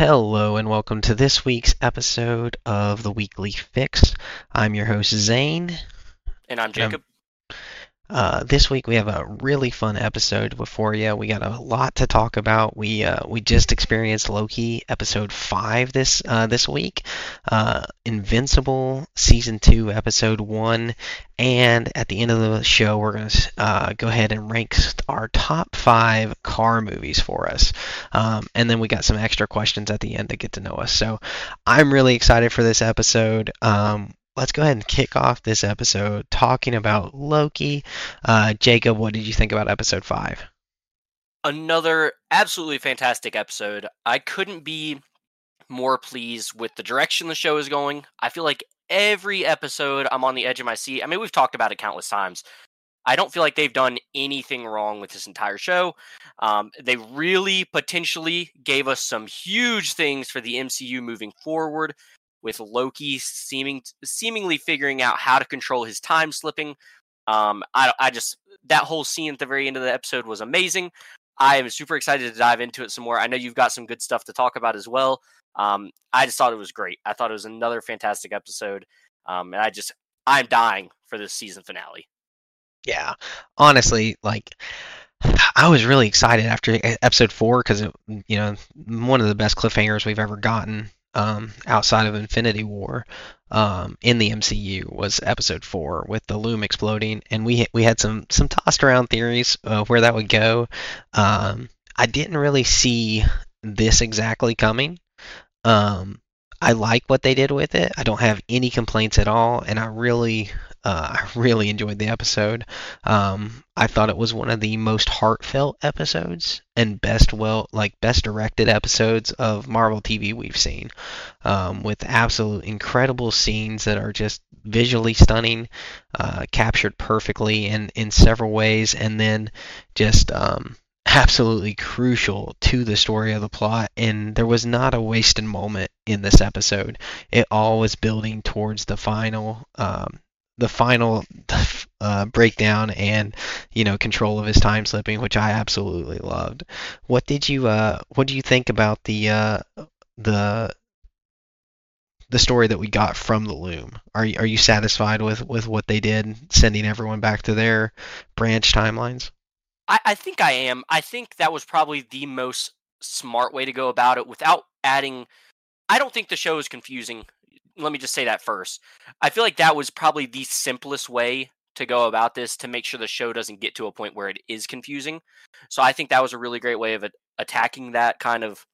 Hello, and welcome to this week's episode of the Weekly Fix. I'm your host, Zayne. And I'm Jacob. Uh, this week we have a really fun episode before you. We got a lot to talk about. We uh, we just experienced Loki episode five this uh, this week, uh, Invincible season two episode one, and at the end of the show we're gonna uh, go ahead and rank our top five car movies for us, um, and then we got some extra questions at the end to get to know us. So I'm really excited for this episode. Um, let's go ahead and kick off this episode talking about Loki. Uh, Jacob, what did you think about episode five? Another absolutely fantastic episode. I couldn't be more pleased with the direction the show is going. I feel like every episode I'm on the edge of my seat. I mean, we've talked about it countless times. I don't feel like they've done anything wrong with this entire show. Um, they really potentially gave us some huge things for the MCU moving forward with Loki seeming seemingly figuring out how to control his time slipping. Um, I, I just that whole scene at the very end of the episode was amazing. I am super excited to dive into it some more. I know you've got some good stuff to talk about as well. Um, I just thought it was great. I thought it was another fantastic episode, um, and I just I'm dying for this season finale. Yeah, honestly, like I was really excited after episode four because you know one of the best cliffhangers we've ever gotten um, outside of Infinity War um, in the MCU was Episode Four with the loom exploding, and we we had some some tossed around theories of where that would go. Um, I didn't really see this exactly coming. Um, I like what they did with it. I don't have any complaints at all, and I really uh, I really enjoyed the episode. Um, I thought it was one of the most heartfelt episodes and best well like best directed episodes of Marvel TV we've seen, um, with absolute incredible scenes that are just visually stunning, uh, captured perfectly in in several ways, and then just um, absolutely crucial to the story of the plot. And there was not a wasted moment in this episode. It all was building towards the final um, the final uh, breakdown and you know control of his time slipping, which I absolutely loved. What did you uh, what do you think about the uh, the the story that we got from the loom? Are you, are you satisfied with with what they did, sending everyone back to their branch timelines? I, I think I am. I think that was probably the most smart way to go about it without adding. I don't think the show is confusing let me just say that first. I feel like that was probably the simplest way to go about this to make sure the show doesn't get to a point where it is confusing. So I think that was a really great way of attacking that kind of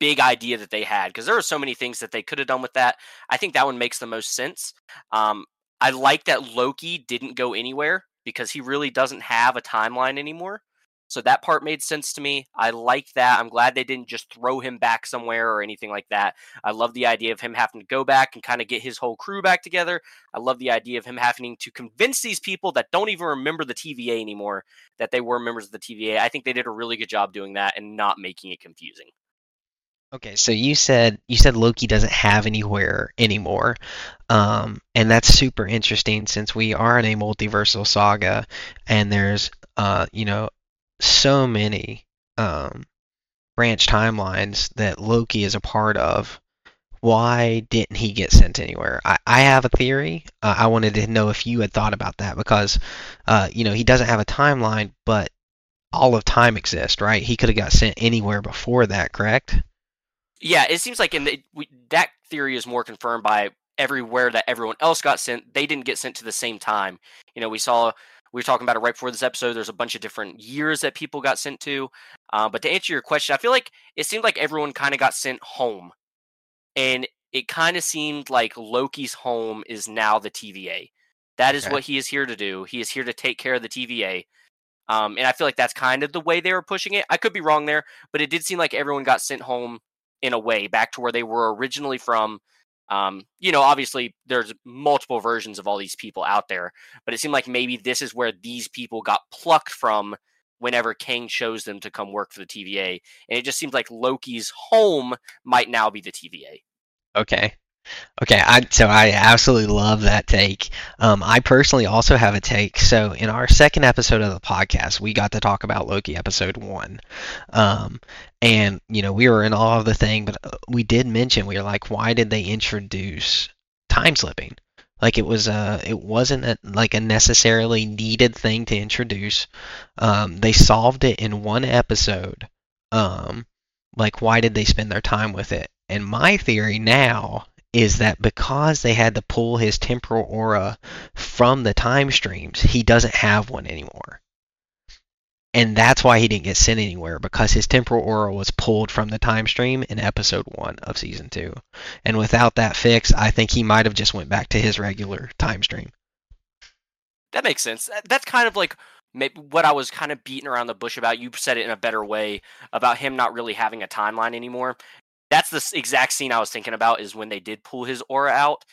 big idea that they had because there are so many things that they could have done with that. I think that one makes the most sense. Um, I like that Loki didn't go anywhere because he really doesn't have a timeline anymore. So that part made sense to me. I like that. I'm glad they didn't just throw him back somewhere or anything like that. I love the idea of him having to go back and kind of get his whole crew back together. I love the idea of him having to convince these people that don't even remember the TVA anymore that they were members of the TVA. I think they did a really good job doing that and not making it confusing. Okay, so you said you said Loki doesn't have anywhere anymore, um, and that's super interesting since we are in a multiversal saga, and there's uh, you know so many um, branch timelines that Loki is a part of. Why didn't he get sent anywhere? I, I have a theory. Uh, I wanted to know if you had thought about that because, uh, you know, he doesn't have a timeline, but all of time exists, right? He could have got sent anywhere before that, correct? Yeah, it seems like in the, we, that theory is more confirmed by everywhere that everyone else got sent. They didn't get sent to the same time. You know, we saw we were talking about it right before this episode. There's a bunch of different years that people got sent to. Uh, but to answer your question, I feel like it seemed like everyone kind of got sent home. And it kind of seemed like Loki's home is now the TVA. That is okay. what he is here to do. He is here to take care of the TVA. Um, and I feel like that's kind of the way they were pushing it. I could be wrong there, but it did seem like everyone got sent home in a way back to where they were originally from um, you know, obviously there's multiple versions of all these people out there, but it seemed like maybe this is where these people got plucked from whenever Kang chose them to come work for the TVA. And it just seems like Loki's home might now be the TVA. Okay. Okay, I so I absolutely love that take. Um, I personally also have a take. So in our second episode of the podcast, we got to talk about Loki episode one, um, and you know we were in awe of the thing, but uh, we did mention we were like, why did they introduce time slipping? Like it was a, it wasn't a, like a necessarily needed thing to introduce. Um, they solved it in one episode. Um, like why did they spend their time with it? And my theory now is that because they had to pull his temporal aura from the time streams, he doesn't have one anymore. And that's why he didn't get sent anywhere because his temporal aura was pulled from the time stream in episode 1 of season 2. And without that fix, I think he might have just went back to his regular time stream. That makes sense. That's kind of like what I was kind of beating around the bush about. You said it in a better way about him not really having a timeline anymore that's the exact scene I was thinking about. Is when they did pull his aura out.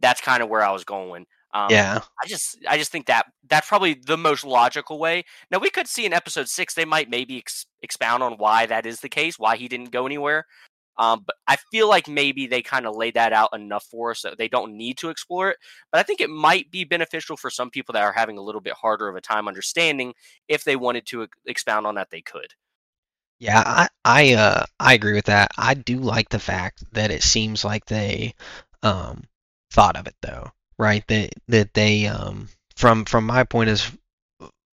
That's kind of where I was going. Um, yeah, I just I just think that that's probably the most logical way. Now we could see in episode six they might maybe ex- expound on why that is the case, why he didn't go anywhere. Um, but I feel like maybe they kind of laid that out enough for us that they don't need to explore it. But I think it might be beneficial for some people that are having a little bit harder of a time understanding. If they wanted to expound on that, they could. Yeah, I I uh I agree with that. I do like the fact that it seems like they um thought of it though, right? That that they um from from my point of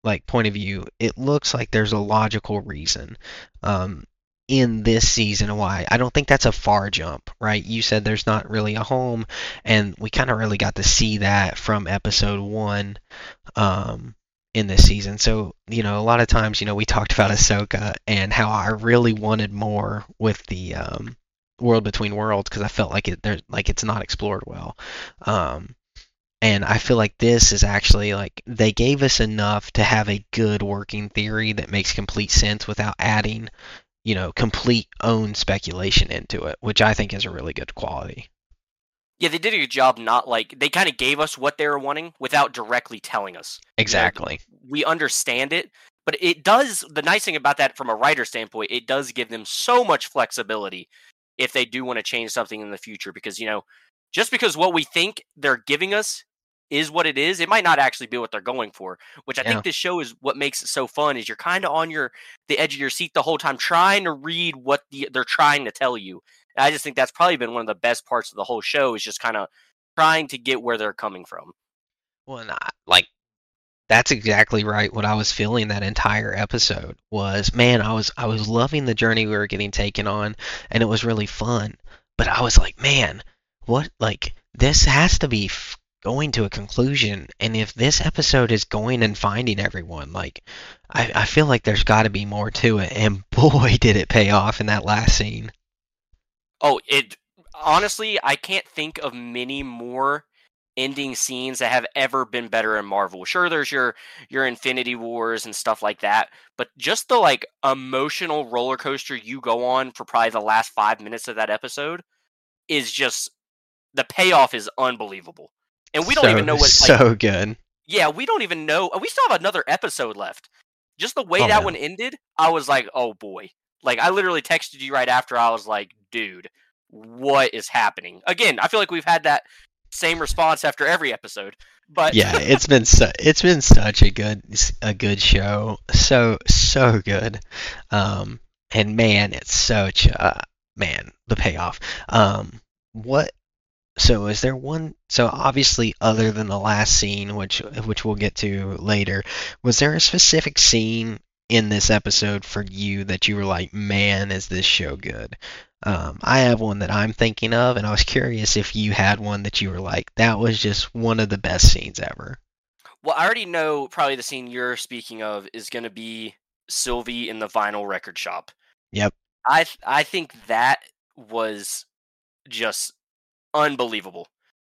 like point of view, it looks like there's a logical reason um in this season why. I don't think that's a far jump, right? You said there's not really a home and we kind of really got to see that from episode 1 um in this season. So, you know, a lot of times, you know, we talked about Ahsoka and how I really wanted more with the um, World Between Worlds because I felt like it, there, like it's not explored well. Um, and I feel like this is actually like they gave us enough to have a good working theory that makes complete sense without adding, you know, complete own speculation into it, which I think is a really good quality. Yeah, they did a good job. Not like they kind of gave us what they were wanting without directly telling us. Exactly. You know, we understand it, but it does. The nice thing about that, from a writer standpoint, it does give them so much flexibility if they do want to change something in the future. Because you know, just because what we think they're giving us is what it is, it might not actually be what they're going for. Which I yeah. think this show is what makes it so fun. Is you're kind of on your the edge of your seat the whole time, trying to read what the, they're trying to tell you I just think that's probably been one of the best parts of the whole show is just kind of trying to get where they're coming from. Well, and I, like that's exactly right. What I was feeling that entire episode was, man, I was I was loving the journey we were getting taken on, and it was really fun. But I was like, man, what like this has to be f- going to a conclusion, and if this episode is going and finding everyone, like I, I feel like there's got to be more to it. And boy, did it pay off in that last scene. Oh, it honestly, I can't think of many more ending scenes that have ever been better in Marvel. Sure, there's your your Infinity Wars and stuff like that, but just the like emotional roller coaster you go on for probably the last five minutes of that episode is just the payoff is unbelievable, and we don't so, even know what. Like, so good. Yeah, we don't even know. We still have another episode left. Just the way oh, that one ended, I was like, oh boy. Like I literally texted you right after. I was like, dude, what is happening? Again, I feel like we've had that same response after every episode. But yeah, it's been su- it's been such a good a good show. So so good. Um and man, it's such a man, the payoff. Um what so is there one so obviously other than the last scene which which we'll get to later, was there a specific scene in this episode for you that you were like, man, is this show good? Um, I have one that I'm thinking of, and I was curious if you had one that you were like, that was just one of the best scenes ever. Well, I already know probably the scene you're speaking of is going to be Sylvie in the vinyl record shop. Yep. I I think that was just unbelievable.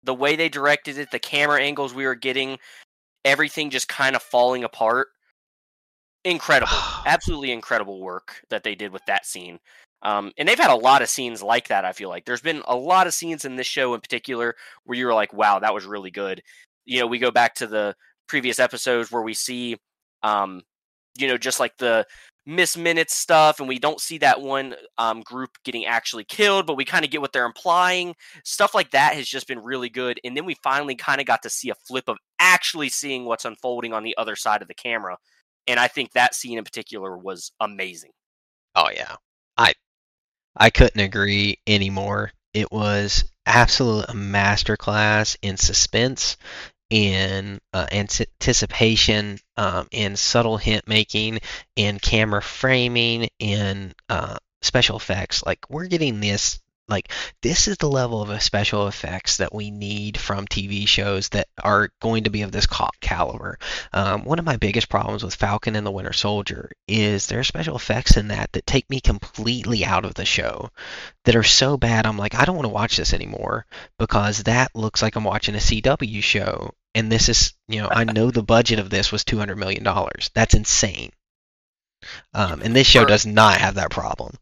The way they directed it, the camera angles we were getting, everything just kind of falling apart incredible, absolutely incredible work that they did with that scene. Um, and they've had a lot of scenes like that. I feel like there's been a lot of scenes in this show in particular where you were like, "Wow, that was really good." You know, we go back to the previous episodes where we see, um, you know, just like the miss minutes stuff and we don't see that one um, group getting actually killed but we kind of get what they're implying stuff like that has just been really good and then we finally kind of got to see a flip of actually seeing what's unfolding on the other side of the camera and i think that scene in particular was amazing oh yeah i i couldn't agree anymore it was absolute masterclass in suspense in uh, anticipation, um, in subtle hint making, in camera framing, in uh, special effects. Like we're getting this. Like this is the level of special effects that we need from TV shows that are going to be of this caliber. Um, one of my biggest problems with Falcon and the Winter Soldier is there are special effects in that that take me completely out of the show, that are so bad. I'm like I don't want to watch this anymore because that looks like I'm watching a CW show and this is you know I know the budget of this was two hundred million dollars. That's insane. Um, and this show does not have that problem.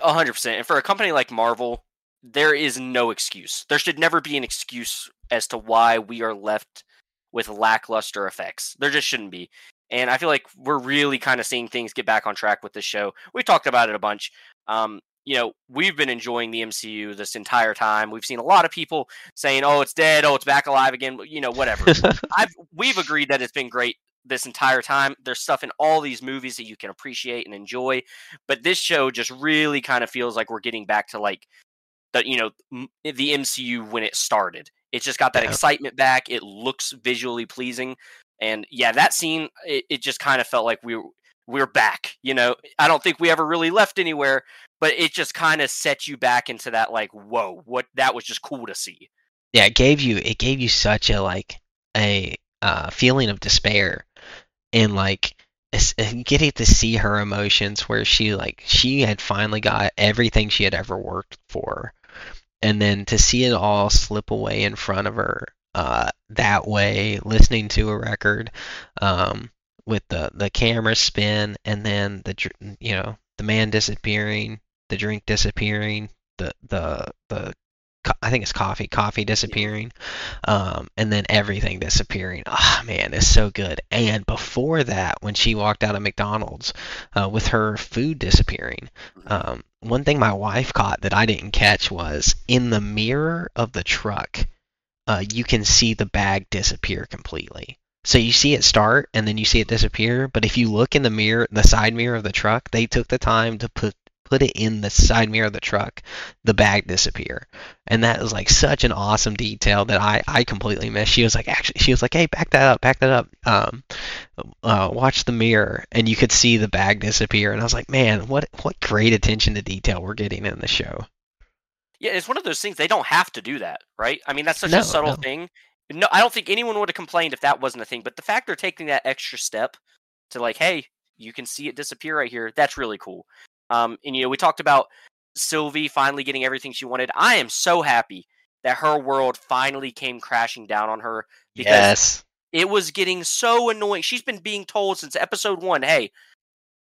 Hundred percent. And for a company like Marvel, there is no excuse. There should never be an excuse as to why we are left with lackluster effects. There just shouldn't be. And I feel like we're really kind of seeing things get back on track with this show. We talked about it a bunch. Um, you know, we've been enjoying the MCU this entire time. We've seen a lot of people saying, "Oh, it's dead. Oh, it's back alive again." You know, whatever. I've we've agreed that it's been great this entire time. There's stuff in all these movies that you can appreciate and enjoy, but this show just really kind of feels like we're getting back to like the you know the MCU when it started. It's just got that yeah. excitement back. It looks visually pleasing, and yeah, that scene it, it just kind of felt like we were we're back. You know, I don't think we ever really left anywhere, but it just kind of set you back into that like, whoa, what that was just cool to see. Yeah, it gave you it gave you such a like a uh, feeling of despair and like getting to see her emotions where she like she had finally got everything she had ever worked for. And then to see it all slip away in front of her uh, that way listening to a record um, with the the camera spin and then the you know the man disappearing, the drink disappearing, the the the I think it's coffee, coffee disappearing, um, and then everything disappearing. Oh man, it's so good. And before that, when she walked out of McDonald's uh, with her food disappearing, um, one thing my wife caught that I didn't catch was in the mirror of the truck, uh, you can see the bag disappear completely. So you see it start and then you see it disappear, but if you look in the mirror, the side mirror of the truck, they took the time to put put it in the side mirror of the truck, the bag disappear. And that was like such an awesome detail that I, I completely missed. She was like, actually, she was like, hey, back that up, back that up. Um, uh, watch the mirror, and you could see the bag disappear. And I was like, man, what what great attention to detail we're getting in the show. Yeah, it's one of those things they don't have to do that, right? I mean, that's such no, a subtle no. thing. No, I don't think anyone would have complained if that wasn't a thing. But the fact they're taking that extra step to like, hey, you can see it disappear right here. That's really cool. Um, and you know, we talked about Sylvie finally getting everything she wanted. I am so happy that her world finally came crashing down on her because yes. it was getting so annoying. She's been being told since episode one, hey,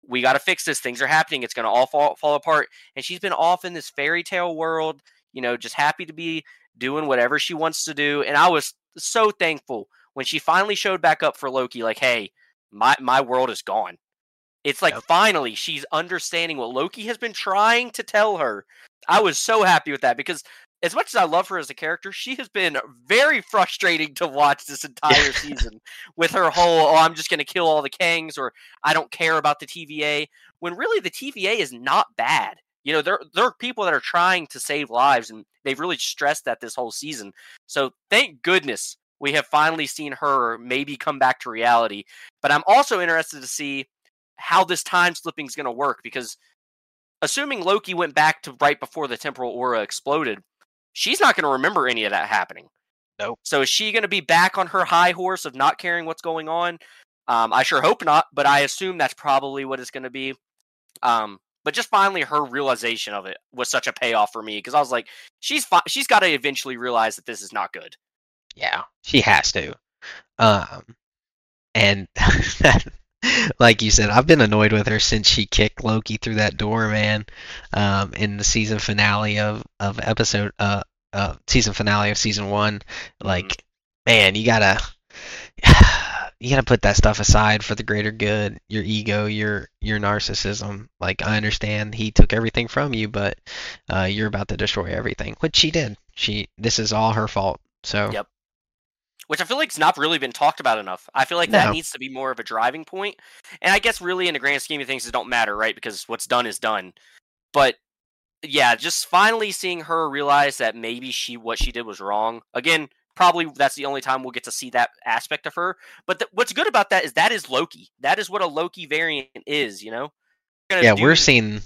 we got to fix this. Things are happening. It's going to all fall, fall apart. And she's been off in this fairy tale world, you know, just happy to be doing whatever she wants to do. And I was so thankful when she finally showed back up for Loki, like, hey, my my world is gone. It's like yep. finally she's understanding what Loki has been trying to tell her. I was so happy with that because as much as I love her as a character, she has been very frustrating to watch this entire season with her whole, oh, I'm just going to kill all the Kangs or I don't care about the TVA. When really the TVA is not bad. You know, there there are people that are trying to save lives, and they've really stressed that this whole season. So thank goodness we have finally seen her maybe come back to reality. But I'm also interested to see how this time slipping is going to work because assuming Loki went back to right before the temporal aura exploded, she's not going to remember any of that happening. Nope. So is she going to be back on her high horse of not caring what's going on? Um, I sure hope not, but I assume that's probably what it's going to be. Um, but just finally her realization of it was such a payoff for me because I was like, she's fi- she's got to eventually realize that this is not good. Yeah, she has to. Um, and like you said, I've been annoyed with her since she kicked Loki through that door, man. Um, in the season finale of of episode uh uh season finale of season one, mm-hmm. like, mm-hmm. man, you gotta you gotta put that stuff aside for the greater good. Your ego, your your narcissism. Like I understand he took everything from you, but uh, you're about to destroy everything, which she did. She this is all her fault. So Yep. Which I feel like like's not really been talked about enough. I feel like No. that needs to be more of a driving point. And I guess really in the grand scheme of things it don't matter, right? Because what's done is done. But yeah, just finally seeing her realize that maybe she what she did was wrong. Again, probably that's the only time we'll get to see that aspect of her. But th- what's good about that is that is Loki. That is what a Loki variant is, you know? Gonna yeah, do- we're seeing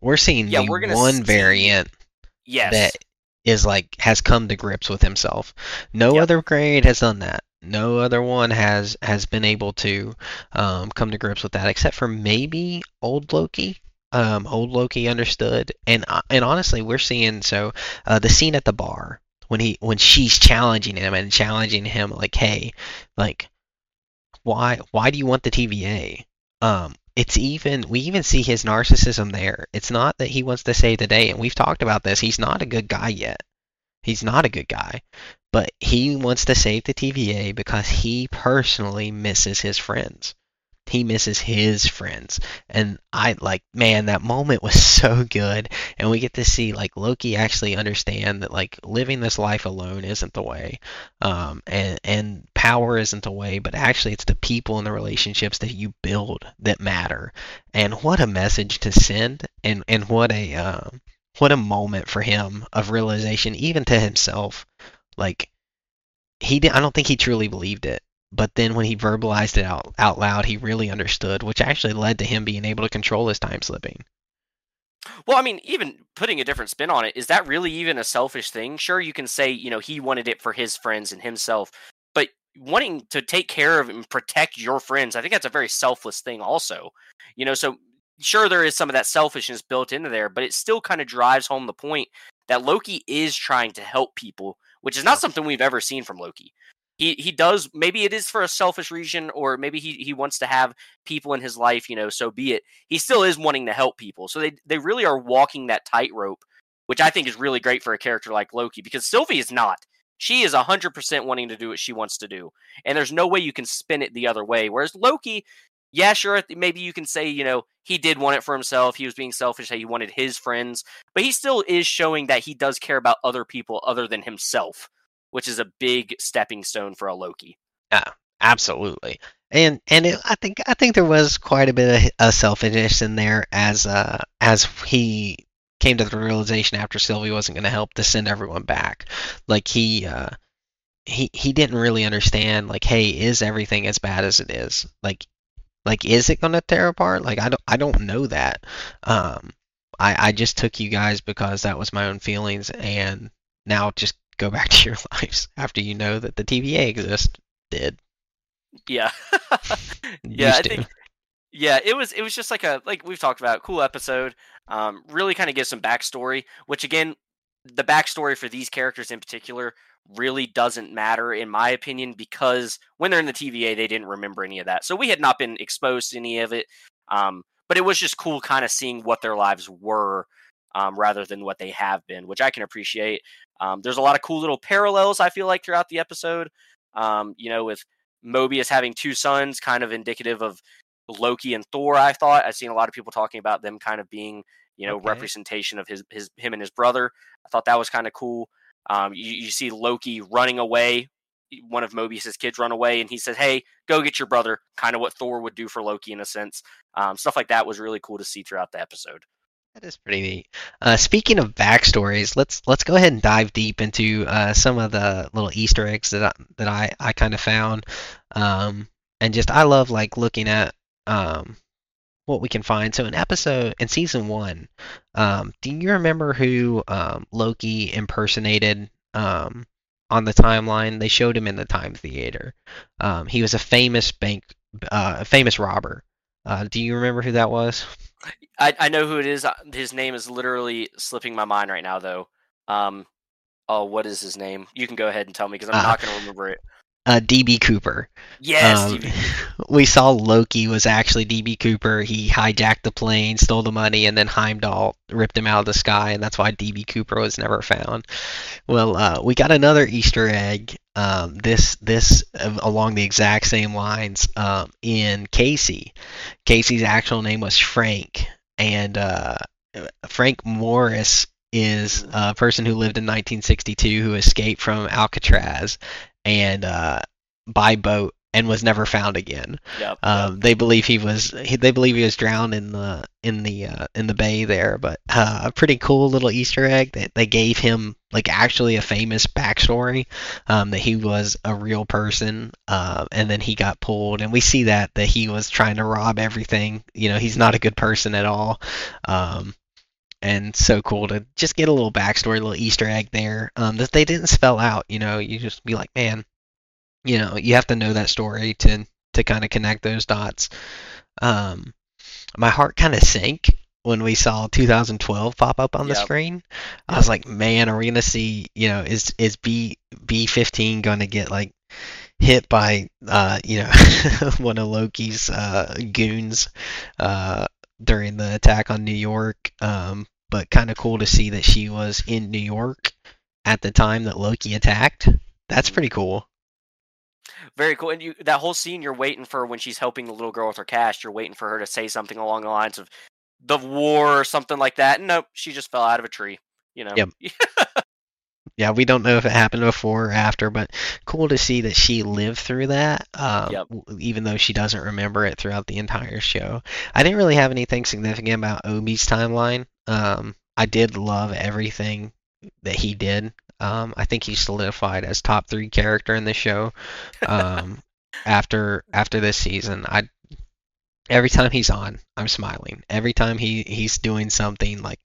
we're seeing Yeah, the we're gonna one see- variant yes. that is like has come to grips with himself. No Yep. other grade has done that. No other one has has been able to um, come to grips with that, except for maybe old Loki. Um, old Loki understood, and uh, and honestly, we're seeing so uh, the scene at the bar when he when she's challenging him and challenging him like, hey, like, why why do you want the TVA? Um, it's even we even see his narcissism there. It's not that he wants to save the day, and we've talked about this. He's not a good guy yet. He's not a good guy, but he wants to save the TVA because he personally misses his friends. He misses his friends, and I like man that moment was so good, and we get to see like Loki actually understand that like living this life alone isn't the way, um, and and power isn't the way, but actually it's the people and the relationships that you build that matter. And what a message to send, and and what a um, what a moment for him of realization, even to himself. Like he did, I don't think he truly believed it, but then when he verbalized it out out loud, he really understood, which actually led to him being able to control his time slipping. Well, I mean, even putting a different spin on it, is that really even a selfish thing? Sure, you can say, you know, he wanted it for his friends and himself, wanting to take care of and protect your friends, I think that's a very selfless thing, also. You know, so sure, there is some of that selfishness built into there, but it still kind of drives home the point that Loki is trying to help people, which is not something we've ever seen from Loki. He, he does maybe it is for a selfish reason or maybe he, he wants to have people in his life you know so be it he still is wanting to help people. So they they really are walking that tightrope, which I think is really great for a character like Loki because Sylvie is not. She is 100% wanting to do what she wants to do. And there's no way you can spin it the other way. Whereas Loki, yeah, sure, maybe you can say, you know, he did want it for himself. He was being selfish. That he wanted his friends. But he still is showing that he does care about other people other than himself, which is a big stepping stone for a Loki. Absolutely. And and it, I think I think there was quite a bit of uh, selfishness in there as uh as he came to the realization after Sylvie wasn't going to help to send everyone back. Like he uh he he didn't really understand like hey is everything as bad as it is? Like like is it going to tear apart? Like I don't I don't know that. Um I I just took you guys because that was my own feelings and now just go back to your lives after you know that the TVA exists did. Yeah. yeah, I think Yeah, it was it was just like a like we've talked about, cool episode. Um, really kind of gives some backstory, which again, the backstory for these characters in particular really doesn't matter in my opinion because when they're in the TVA, they didn't remember any of that, so we had not been exposed to any of it. Um, but it was just cool, kind of seeing what their lives were. Um, rather than what they have been, which I can appreciate. Um, there's a lot of cool little parallels I feel like throughout the episode. Um, you know, with Mobius having two sons, kind of indicative of Loki and Thor. I thought I've seen a lot of people talking about them kind of being, you know, Okay. representation of his his him and his brother. I thought that was kind of cool. Um, you, you see Loki running away. One of Mobius's kids run away, and he says, "Hey, go get your brother." Kind of what Thor would do for Loki in a sense. Um, stuff like that was really cool to see throughout the episode. That is pretty neat. Uh, speaking of backstories, let's let's go ahead and dive deep into uh, some of the little Easter eggs that I, that I, I kind of found, um, and just I love like looking at um, what we can find. So in episode in season one, um, do you remember who um, Loki impersonated um, on the timeline? They showed him in the Time Theater. Um, he was a famous bank, uh, a famous robber. Uh, do you remember who that was? I, I know who it is. Uh, His name is literally slipping my mind right now, though. Um, oh, what is his name? You can go ahead and tell me because I'm Uh, not going to remember it. Uh, DB Cooper. Yes, Um, we saw Loki was actually DB Cooper. He hijacked the plane, stole the money, and then Heimdall ripped him out of the sky, and that's why DB Cooper was never found. Well, uh, we got another Easter egg. Um, this this uh, along the exact same lines um, in Casey. Casey's actual name was Frank, and uh, Frank Morris is a person who lived in 1962 who escaped from Alcatraz and uh, by boat and was never found again. Yep, yep. Um, they believe he was he, they believe he was drowned in the in the uh, in the bay there, but uh, a pretty cool little Easter egg that they gave him like actually a famous backstory um, that he was a real person uh, and then he got pulled and we see that that he was trying to rob everything. You know he's not a good person at all. Um, and so cool to just get a little backstory, a little Easter egg there um, that they didn't spell out. You know, you just be like, man, you know, you have to know that story to to kind of connect those dots. Um, my heart kind of sank when we saw 2012 pop up on the Yep. screen. I was like, man, are we gonna see? You know, is is B B15 gonna get like hit by uh, you know one of Loki's uh, goons uh, during the attack on New York? Um, but kind of cool to see that she was in New York at the time that Loki attacked. That's pretty cool. Very cool. And you that whole scene you're waiting for when she's helping the little girl with her cash, you're waiting for her to say something along the lines of the war or something like that. Nope, she just fell out of a tree. You know. Yep. Yeah, we don't know if it happened before or after, but cool to see that she lived through that, um, Yep. even though she doesn't remember it throughout the entire show. I didn't really have anything significant about Obi's timeline. Um, I did love everything that he did. Um, I think he solidified as top three character in the show. Um, after after this season, I every time he's on, I'm smiling. Every time he he's doing something like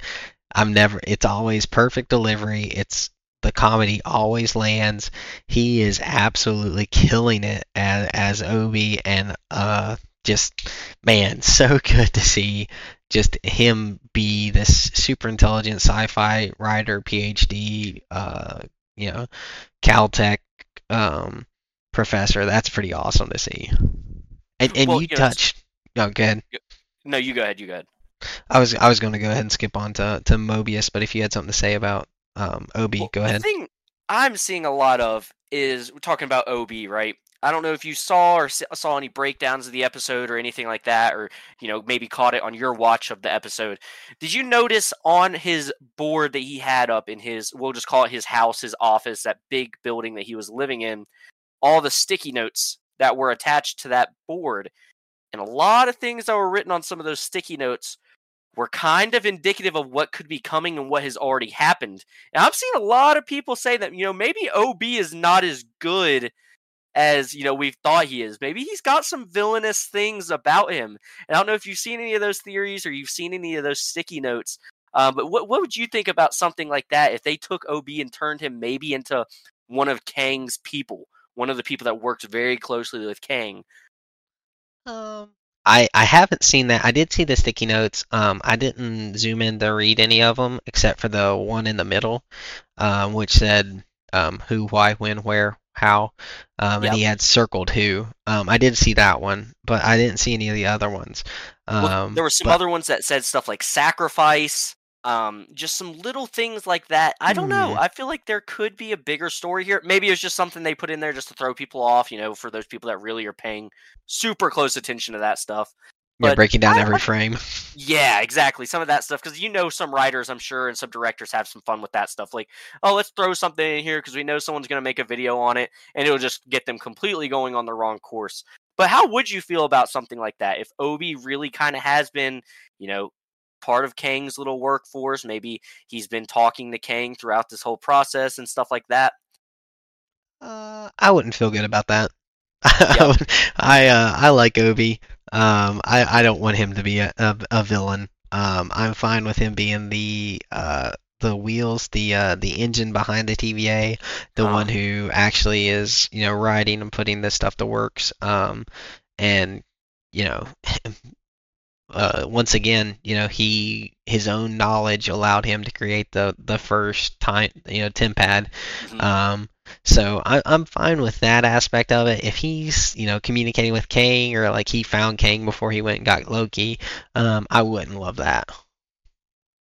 I'm never. It's always perfect delivery. It's the comedy always lands. He is absolutely killing it as as Obi, and uh, just man, so good to see just him be this super intelligent sci-fi writer, PhD, uh, you know, Caltech um, professor. That's pretty awesome to see. And and Well, you it's- touched. Oh, good. No, you go ahead. You go ahead. I was I was going to go ahead and skip on to, to Mobius, but if you had something to say about um, Obi, Well, go the ahead. thing I'm seeing a lot of is we're talking about OB, right? I don't know if you saw or saw any breakdowns of the episode or anything like that, or you know maybe caught it on your watch of the episode. Did you notice on his board that he had up in his we'll just call it his house, his office, that big building that he was living in, all the sticky notes that were attached to that board, and a lot of things that were written on some of those sticky notes were kind of indicative of what could be coming and what has already happened. And I've seen a lot of people say that, you know, maybe OB is not as good as, you know, we've thought he is. Maybe he's got some villainous things about him. And I don't know if you've seen any of those theories or you've seen any of those sticky notes. Um, but what, what would you think about something like that if they took OB and turned him maybe into one of Kang's people, one of the people that worked very closely with Kang? Um, I I haven't seen that. I did see the sticky notes. Um, I didn't zoom in to read any of them except for the one in the middle, um, which said um, who, why, when, where, how, um, and he had circled who. Um, I did see that one, but I didn't see any of the other ones. Um, Well, there were some but- other ones that said stuff like sacrifice, um, just some little things like that. I don't know. Hmm. I feel like there could be a bigger story here. Maybe it's just something they put in there just to throw people off, you know, for those people that really are paying super close attention to that stuff. yeah, but breaking down I- every frame. Yeah, exactly. Some of that stuff because you know some writers, I'm sure, and some directors have some fun with that stuff. Like, oh, let's throw something in here because we know someone's going to make a video on it, and it'll just get them completely going on the wrong course. But how would you feel about something like that if Obi really kind of has been, you know, part of Kang's little workforce? Maybe he's been talking to Kang throughout this whole process and stuff like that. Uh, I wouldn't feel good about that. I Yep. I uh, I like Obi. Um, I I don't want him to be a a, a villain. Um, I'm fine with him being the uh the wheels, the uh the engine behind the TVA, the Uh-huh. one who actually is you know writing and putting this stuff to works. Um, and you know. Uh, once again, you know, he his own knowledge allowed him to create the the first time, you know, Tempad, Mhm. um, So I, I'm fine with that aspect of it. If he's, you know, communicating with Kang or like he found Kang before he went and got Loki, um, I wouldn't love that.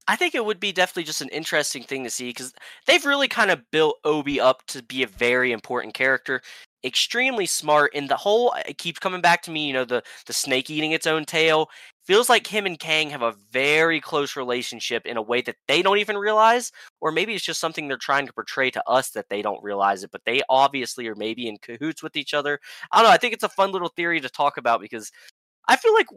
I think it would be definitely just an interesting thing to see because they've really kind of built Obi up to be a very important character, extremely smart. And the whole it keeps coming back to me, you know, the the snake eating its own tail feels like him and Kang have a very close relationship in a way that they don't even realize, or maybe it's just something they're trying to portray to us that they don't realize it, but they obviously are maybe in cahoots with each other. I don't know. I think it's a fun little theory to talk about because I feel like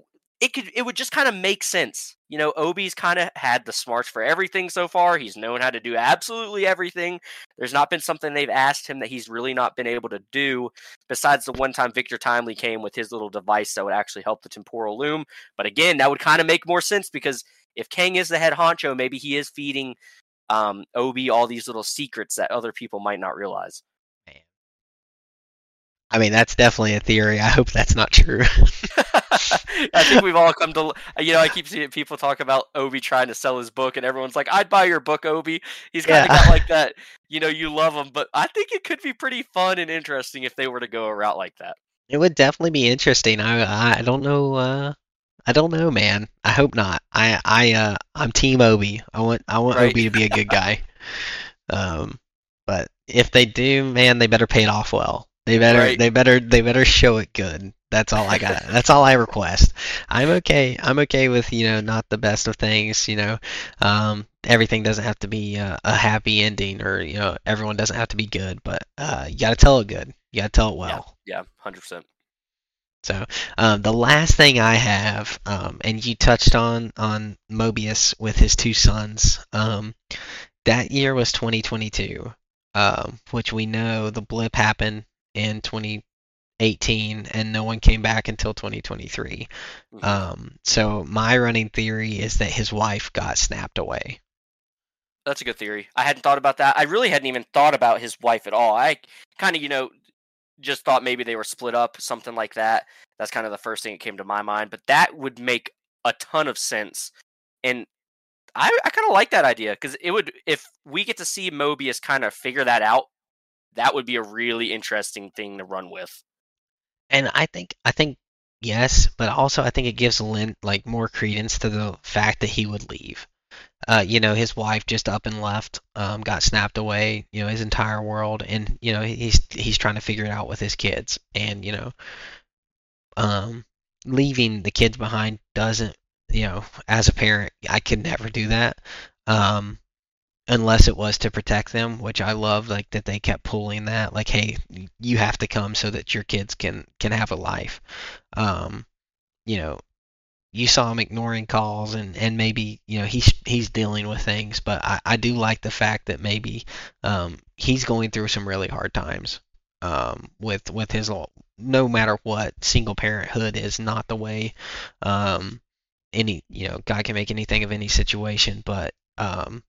it could it would just kind of make sense. You know, Obi's kind of had the smarts for everything so far. He's known how to do absolutely everything. There's not been something they've asked him that he's really not been able to do, besides the one time Victor Timely came with his little device that would actually help the temporal loom. But again, that would kind of make more sense because if Kang is the head honcho, maybe he is feeding um, Obi all these little secrets that other people might not realize. I mean, that's definitely a theory. I hope that's not true. I think we've all come to, you know, I keep seeing people talk about Obi trying to sell his book, and everyone's like, "I'd buy your book, Obi." He's kind of yeah. got like that, you know, you love him, but I think it could be pretty fun and interesting if they were to go a route like that. It would definitely be interesting. I I don't know. Uh, I don't know, man. I hope not. I I uh, I'm Team Obi. I want I want right. Obi to be a good guy. um, but if they do, man, they better pay it off well. They better right. they better they better show it good. That's all I got. That's all I request. I'm okay. I'm okay with you know not the best of things. You know, um, everything doesn't have to be a, a, happy ending, or you know, everyone doesn't have to be good. But uh, you got to tell it good. You got to tell it well. Yeah, hundred percent. So um, the last thing I have, um, and you touched on on Mobius with his two sons. Um, that year was 2022, um, which we know the blip happened in 2018 and no one came back until 2023. Mm-hmm. Um, so my running theory is that his wife got snapped away. That's a good theory. I hadn't thought about that. I really hadn't even thought about his wife at all. I kind of, you know, just thought maybe they were split up, something like that. That's kind of the first thing that came to my mind. But that would make a ton of sense. And I, I kind of like that idea because it would, if we get to see Mobius kind of figure that out that would be a really interesting thing to run with. And I think I think yes, but also I think it gives Lin like more credence to the fact that he would leave. Uh, you know, his wife just up and left, um, got snapped away. You know, his entire world, and you know he's he's trying to figure it out with his kids, and you know, um, leaving the kids behind doesn't. You know, as a parent, I could never do that. Um, unless it was to protect them, which I love like that they kept pulling that like hey, you have to come so that your kids can can have a life. Um, you know, you saw him ignoring calls and and maybe you know he's he's dealing with things, but I I do like the fact that maybe um he's going through some really hard times. Um, with with his no matter what single parenthood is not the way um any you know God can make anything of any situation but um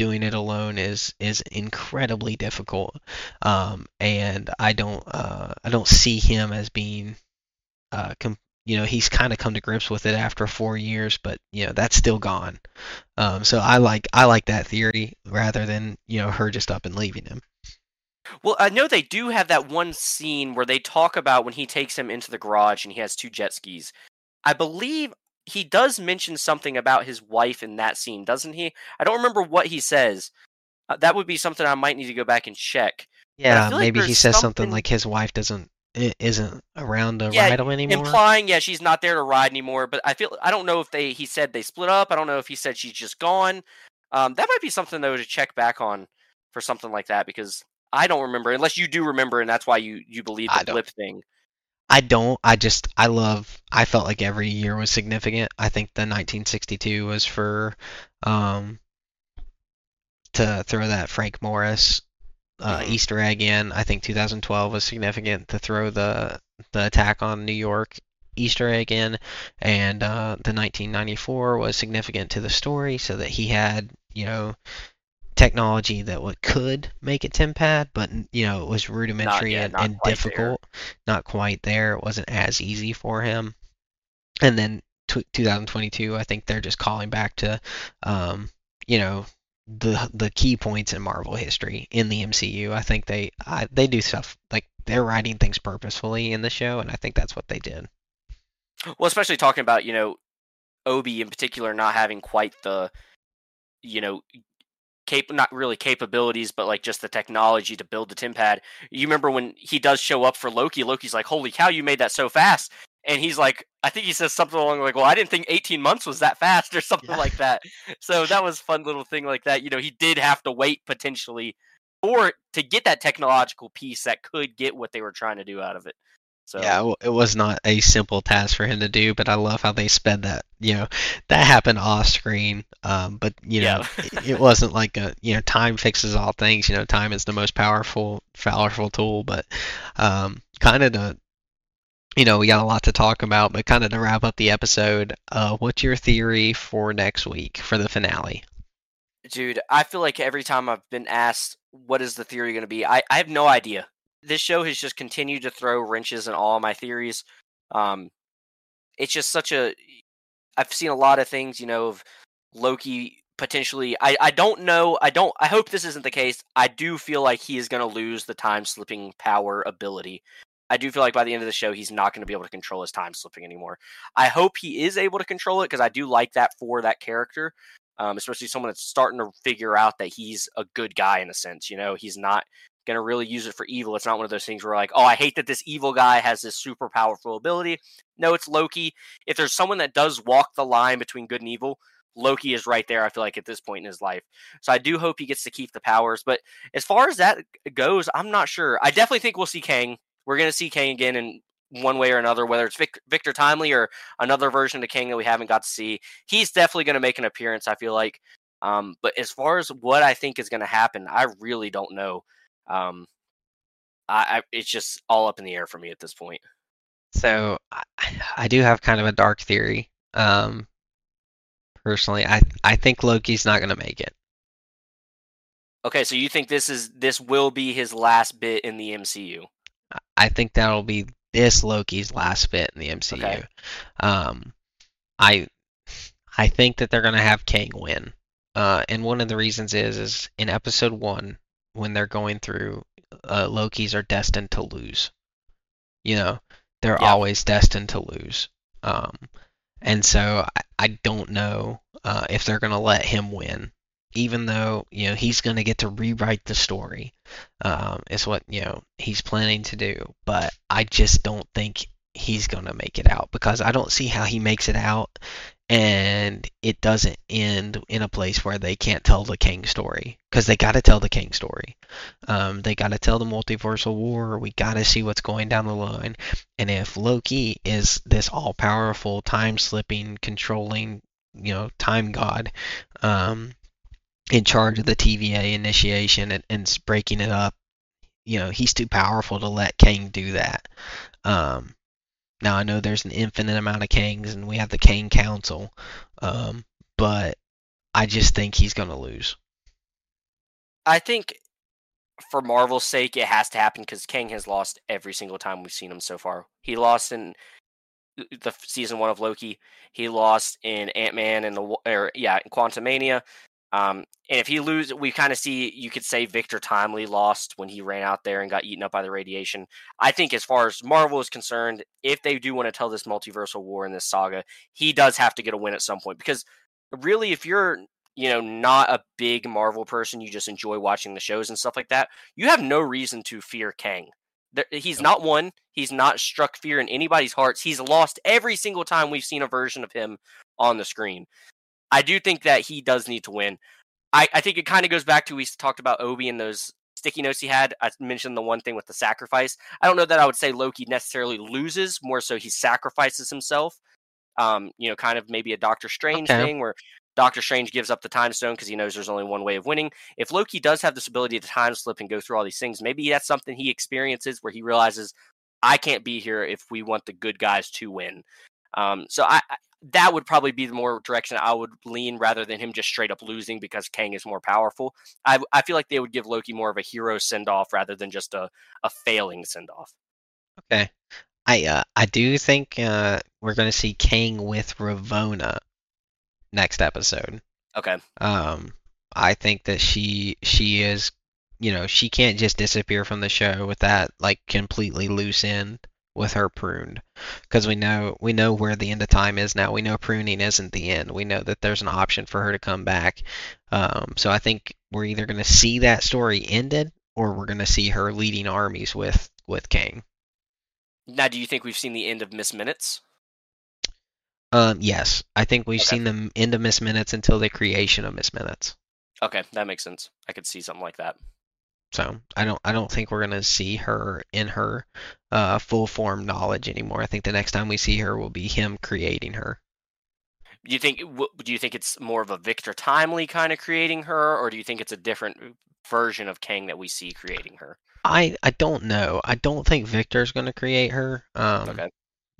doing it alone is is incredibly difficult, um, and I don't uh, I don't see him as being uh, com- you know he's kind of come to grips with it after four years, but you know that's still gone. Um, so I like I like that theory rather than you know her just up and leaving him. Well, I know they do have that one scene where they talk about when he takes him into the garage and he has two jet skis. I believe he does mention something about his wife in that scene, doesn't he? I don't remember what he says. Uh, that would be something I might need to go back and check. Yeah, maybe like he says something... something... like his wife doesn't isn't around to yeah, ride him anymore. Implying, yeah, she's not there to ride anymore. But I feel I don't know if they he said they split up. I don't know if he said she's just gone. Um, that might be something though to check back on for something like that because I don't remember unless you do remember and that's why you you believe the blip thing. I don't. I just I love. I felt like every year was significant. I think the 1962 was for um to throw that Frank Morris uh, mm-hmm. Easter egg in. I think 2012 was significant to throw the the attack on New York Easter egg in, and uh, the 1994 was significant to the story, so that he had you know technology that what could make it TemPad, but you know it was rudimentary yeah, and, and difficult, there. not quite there. It wasn't as easy for him. And then t- 2022, I think they're just calling back to, um, you know, the the key points in Marvel history in the MCU. I think they I, they do stuff like they're writing things purposefully in the show, and I think that's what they did. Well, especially talking about you know Obi in particular not having quite the you know cap not really capabilities, but like just the technology to build the TemPad. You remember when he does show up for Loki? Loki's like, "Holy cow, you made that so fast!" And he's like, I think he says something along like, "Well, I didn't think 18 months was that fast," or something Yeah. like that. So that was fun little thing like that. You know, he did have to wait potentially for to get that technological piece that could get what they were trying to do out of it. So Yeah, it was not a simple task for him to do, but I love how they sped that. You know, that happened off screen, um, but you know, Yeah. it, it wasn't like a you know time fixes all things. You know, time is the most powerful powerful tool, but um, kind of to you know we got a lot to talk about, but kind of to wrap up the episode, uh, what's your theory for next week for the finale? Dude, I feel like every time I've been asked what is the theory going to be, I, I have no idea. This show has just continued to throw wrenches in all my theories. Um, it's just such a. I've seen a lot of things, you know, of Loki potentially. I, I don't know. I don't. I hope this isn't the case. I do feel like he is going to lose the time slipping power ability. I do feel like by the end of the show, he's not going to be able to control his time slipping anymore. I hope he is able to control it because I do like that for that character um, especially someone that's starting to figure out that he's a good guy in a sense. You know, he's not going to really use it for evil. It's not one of those things where like, oh, I hate that this evil guy has this super powerful ability. No, it's Loki. If there's someone that does walk the line between good and evil, Loki is right there. I feel like at this point in his life, so I do hope he gets to keep the powers. But as far as that goes, I'm not sure. I definitely think we'll see Kang. We're going to see Kang again in one way or another, whether it's Vic- Victor Timely or another version of Kang that we haven't got to see. He's definitely going to make an appearance. I feel like. Um, but as far as what I think is going to happen, I really don't know. Um, I, I it's just all up in the air for me at this point. So I, I do have kind of a dark theory. Um, personally, I I think Loki's not gonna make it. Okay, so you think this is this will be his last bit in the MCU? I- I think that'll be this Loki's last bit in the MCU. Okay. Um, I I think that they're gonna have Kang win. Uh, and one of the reasons is is in episode one when they're going through, uh, Loki's are destined to lose. You know, they're Yeah. always destined to lose. Um, and so I, I don't know uh, if they're gonna let him win, even though you know he's gonna get to rewrite the story. Um, is what you know he's planning to do, but I just don't think he's gonna make it out because I don't see how he makes it out and it doesn't end in a place where they can't tell the Kang story because they got to tell the Kang story. Um, they got to tell the multiversal war. We got to see what's going down the line. And if Loki is this all-powerful, time-slipping, controlling, you know, time god, um, in charge of the TVA initiation and, and breaking it up, you know, he's too powerful to let Kang do that. Um, now I know there's an infinite amount of Kangs and we have the Kang Council, um, but I just think he's gonna lose. I think for Marvel's sake, it has to happen because Kang has lost every single time we've seen him so far. He lost in the season one of Loki. He lost in Ant Man and the or yeah, in Quantumania. Um, and if he lose, we kind of see you could say Victor Timely lost when he ran out there and got eaten up by the radiation. I think as far as Marvel is concerned, if they do want to tell this multiversal war in this saga, he does have to get a win at some point because really, if you're you know not a big Marvel person, you just enjoy watching the shows and stuff like that, you have no reason to fear Kang. There, he's not won. He's not struck fear in anybody's hearts. He's lost every single time we've seen a version of him on the screen. I do think that he does need to win. I, I think it kind of goes back to we talked about Obi and those sticky notes he had. I mentioned the one thing with the sacrifice. I don't know that I would say Loki necessarily loses, more so he sacrifices himself. Um, you know, kind of maybe a Doctor Strange Okay. thing where Doctor Strange gives up the time stone because he knows there's only one way of winning. If Loki does have this ability to time slip and go through all these things, maybe that's something he experiences where he realizes I can't be here if we want the good guys to win. Um, so I, I that would probably be the more direction I would lean rather than him just straight up losing because Kang is more powerful. I, I feel like they would give Loki more of a hero send off rather than just a, a failing send off. Okay. I uh, I do think uh, we're gonna see Kang with Ravonna next episode. Okay. Um, I think that she she is, you know, she can't just disappear from the show with that like completely loose end with her pruned because we know we know where the end of time is now. We know pruning isn't the end. We know that there's an option for her to come back. Um, so I think we're either going to see that story ended or we're going to see her leading armies with with Kang. Now, do you think we've seen the end of Miss Minutes? Um, yes, I think we've Okay. seen the end of Miss Minutes until the creation of Miss Minutes. Okay, that makes sense. I could see something like that. So I don't I don't think we're gonna see her in her uh, full form knowledge anymore. I think the next time we see her will be him creating her. Do you think do you think it's more of a Victor Timely kind of creating her, or do you think it's a different version of Kang that we see creating her? I I don't know. I don't think Victor's gonna create her. Um, Okay.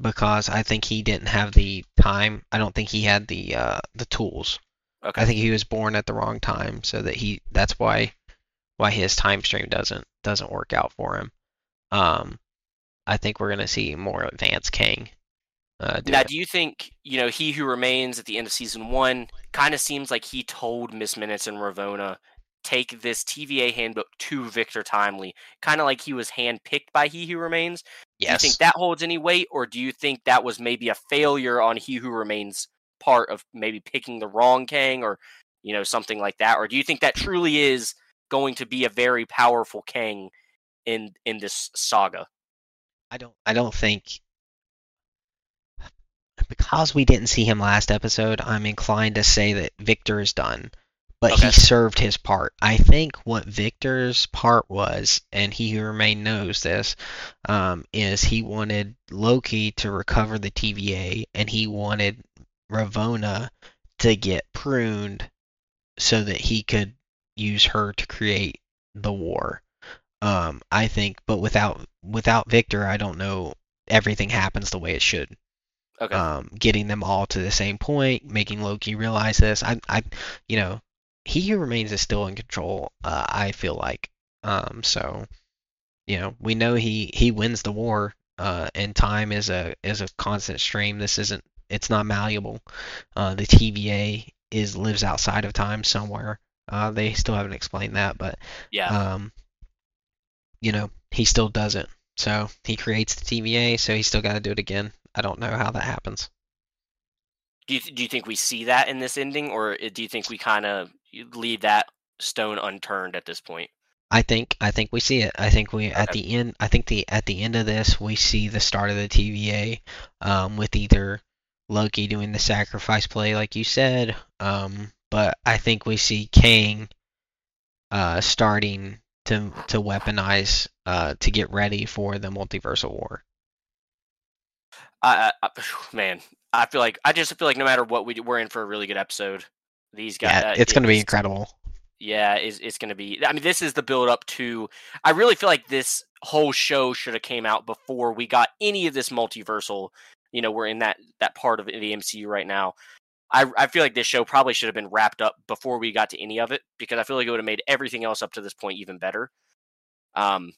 Because I think he didn't have the time. I don't think he had the uh, the tools. Okay. I think he was born at the wrong time, so that he that's why why his time stream doesn't doesn't work out for him. Um, I think we're gonna see more advanced Kang. Uh, do now, it. do you think you know he who remains at the end of season one kind of seems like he told Miss Minutes and Ravonna take this TVA handbook to Victor Timely, kind of like he was handpicked by He Who Remains. Yes. Do you think that holds any weight, or do you think that was maybe a failure on He Who Remains' part of maybe picking the wrong Kang, or you know something like that, or do you think that truly is going to be a very powerful Kang in in this saga? I don't I don't think because we didn't see him last episode, I'm inclined to say that Victor is done. But Okay. he served his part. I think what Victor's part was, and he who remain knows this, um, is he wanted Loki to recover the TVA, and he wanted Ravonna to get pruned so that he could use her to create the war. Um, I think, but without without Victor, I don't know everything happens the way it should. Okay, Um, getting them all to the same point, making Loki realize this. I, I, you know, he who remains is still in control. Uh, I feel like. Um, so, you know, we know he he wins the war. Uh, and time is a is a constant stream. This isn't. It's not malleable. Uh, the TVA is lives outside of time somewhere. Uh, they still haven't explained that, but yeah. um, you know, he still does it. So he creates the TVA, so he's still got to do it again. I don't know how that happens. Do you th- do you think we see that in this ending, or do you think we kind of leave that stone unturned at this point? I think I think we see it. I think we at the end. I think the at the end of this we see the start of the TVA, um, with either Loki doing the sacrifice play, like you said, um, but I think we see Kang, uh, starting to to weaponize, uh, to get ready for the multiversal war. I, I, man, I feel like I just feel like no matter what we do, we're in for a really good episode. These guys, Yeah, uh, it's it- gonna be incredible. Yeah, it's, it's going to be. I mean, this is the build up to. I really feel like this whole show should have came out before we got any of this multiversal. You know, we're in that that part of the MCU right now. I I feel like this show probably should have been wrapped up before we got to any of it because I feel like it would have made everything else up to this point even better. Um,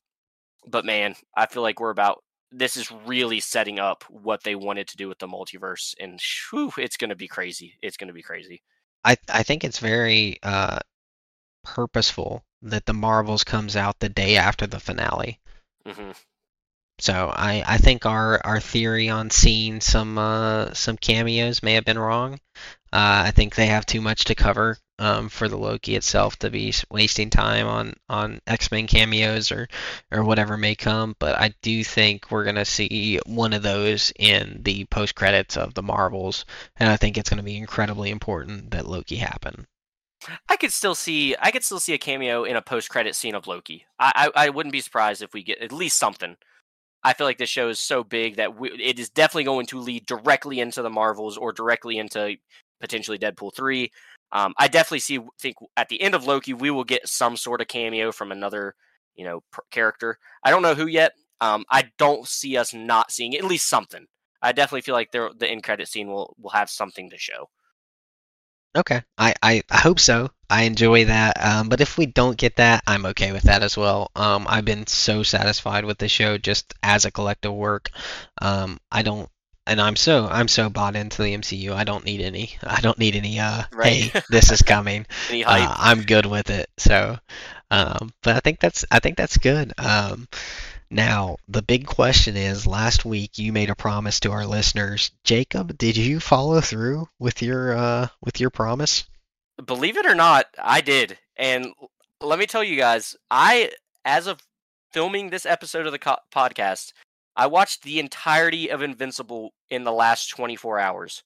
but man, I feel like we're about. This is really setting up what they wanted to do with the multiverse, and whew, it's going to be crazy. It's going to be crazy. I I think it's very uh purposeful that the Marvels comes out the day after the finale. hmm So I, I think our, our theory on seeing some uh, some cameos may have been wrong. Uh, I think they have too much to cover um, for the Loki itself to be wasting time on, on X-Men cameos or, or whatever may come. But I do think we're gonna see one of those in the post credits of the Marvels, and I think it's gonna be incredibly important that Loki happen. I could still see I could still see a cameo in a post credit scene of Loki. I, I I wouldn't be surprised if we get at least something. I feel like this show is so big that we, it is definitely going to lead directly into the Marvels or directly into potentially Deadpool three. Um, I definitely see think at the end of Loki we will get some sort of cameo from another you know pr- character. I don't know who yet. Um, I don't see us not seeing at least something. I definitely feel like there, the end credit scene will will have something to show. Okay, I, I, I hope so. I enjoy that. Um, but if we don't get that, I'm okay with that as well. Um, I've been so satisfied with the show just as a collective work. Um, I don't and I'm so I'm so bought into the MCU. I don't need any. I don't need any. Uh, Right. hey, this is coming. Uh, I'm good with it. So, um, but I think that's I think that's good. Um, now the big question is: Last week you made a promise to our listeners. Jacob, did you follow through with your uh with your promise? Believe it or not, I did. And let me tell you guys, I, as of filming this episode of the co- podcast, I watched the entirety of Invincible in the last 24 hours.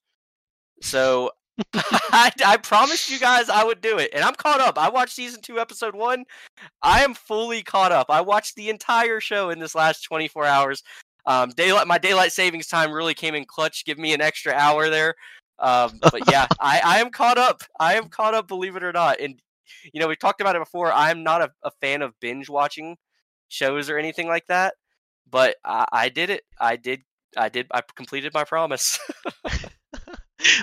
So I, I promised you guys I would do it. And I'm caught up. I watched season two, episode one. I am fully caught up. I watched the entire show in this last 24 hours. Um, daylight, my daylight savings time really came in clutch. Give me an extra hour there. Um, but yeah, I, I am caught up. I am caught up, believe it or not. And you know, we talked about it before. I'm not a, a fan of binge watching shows or anything like that. But I, I did it. I did. I did. I completed my promise.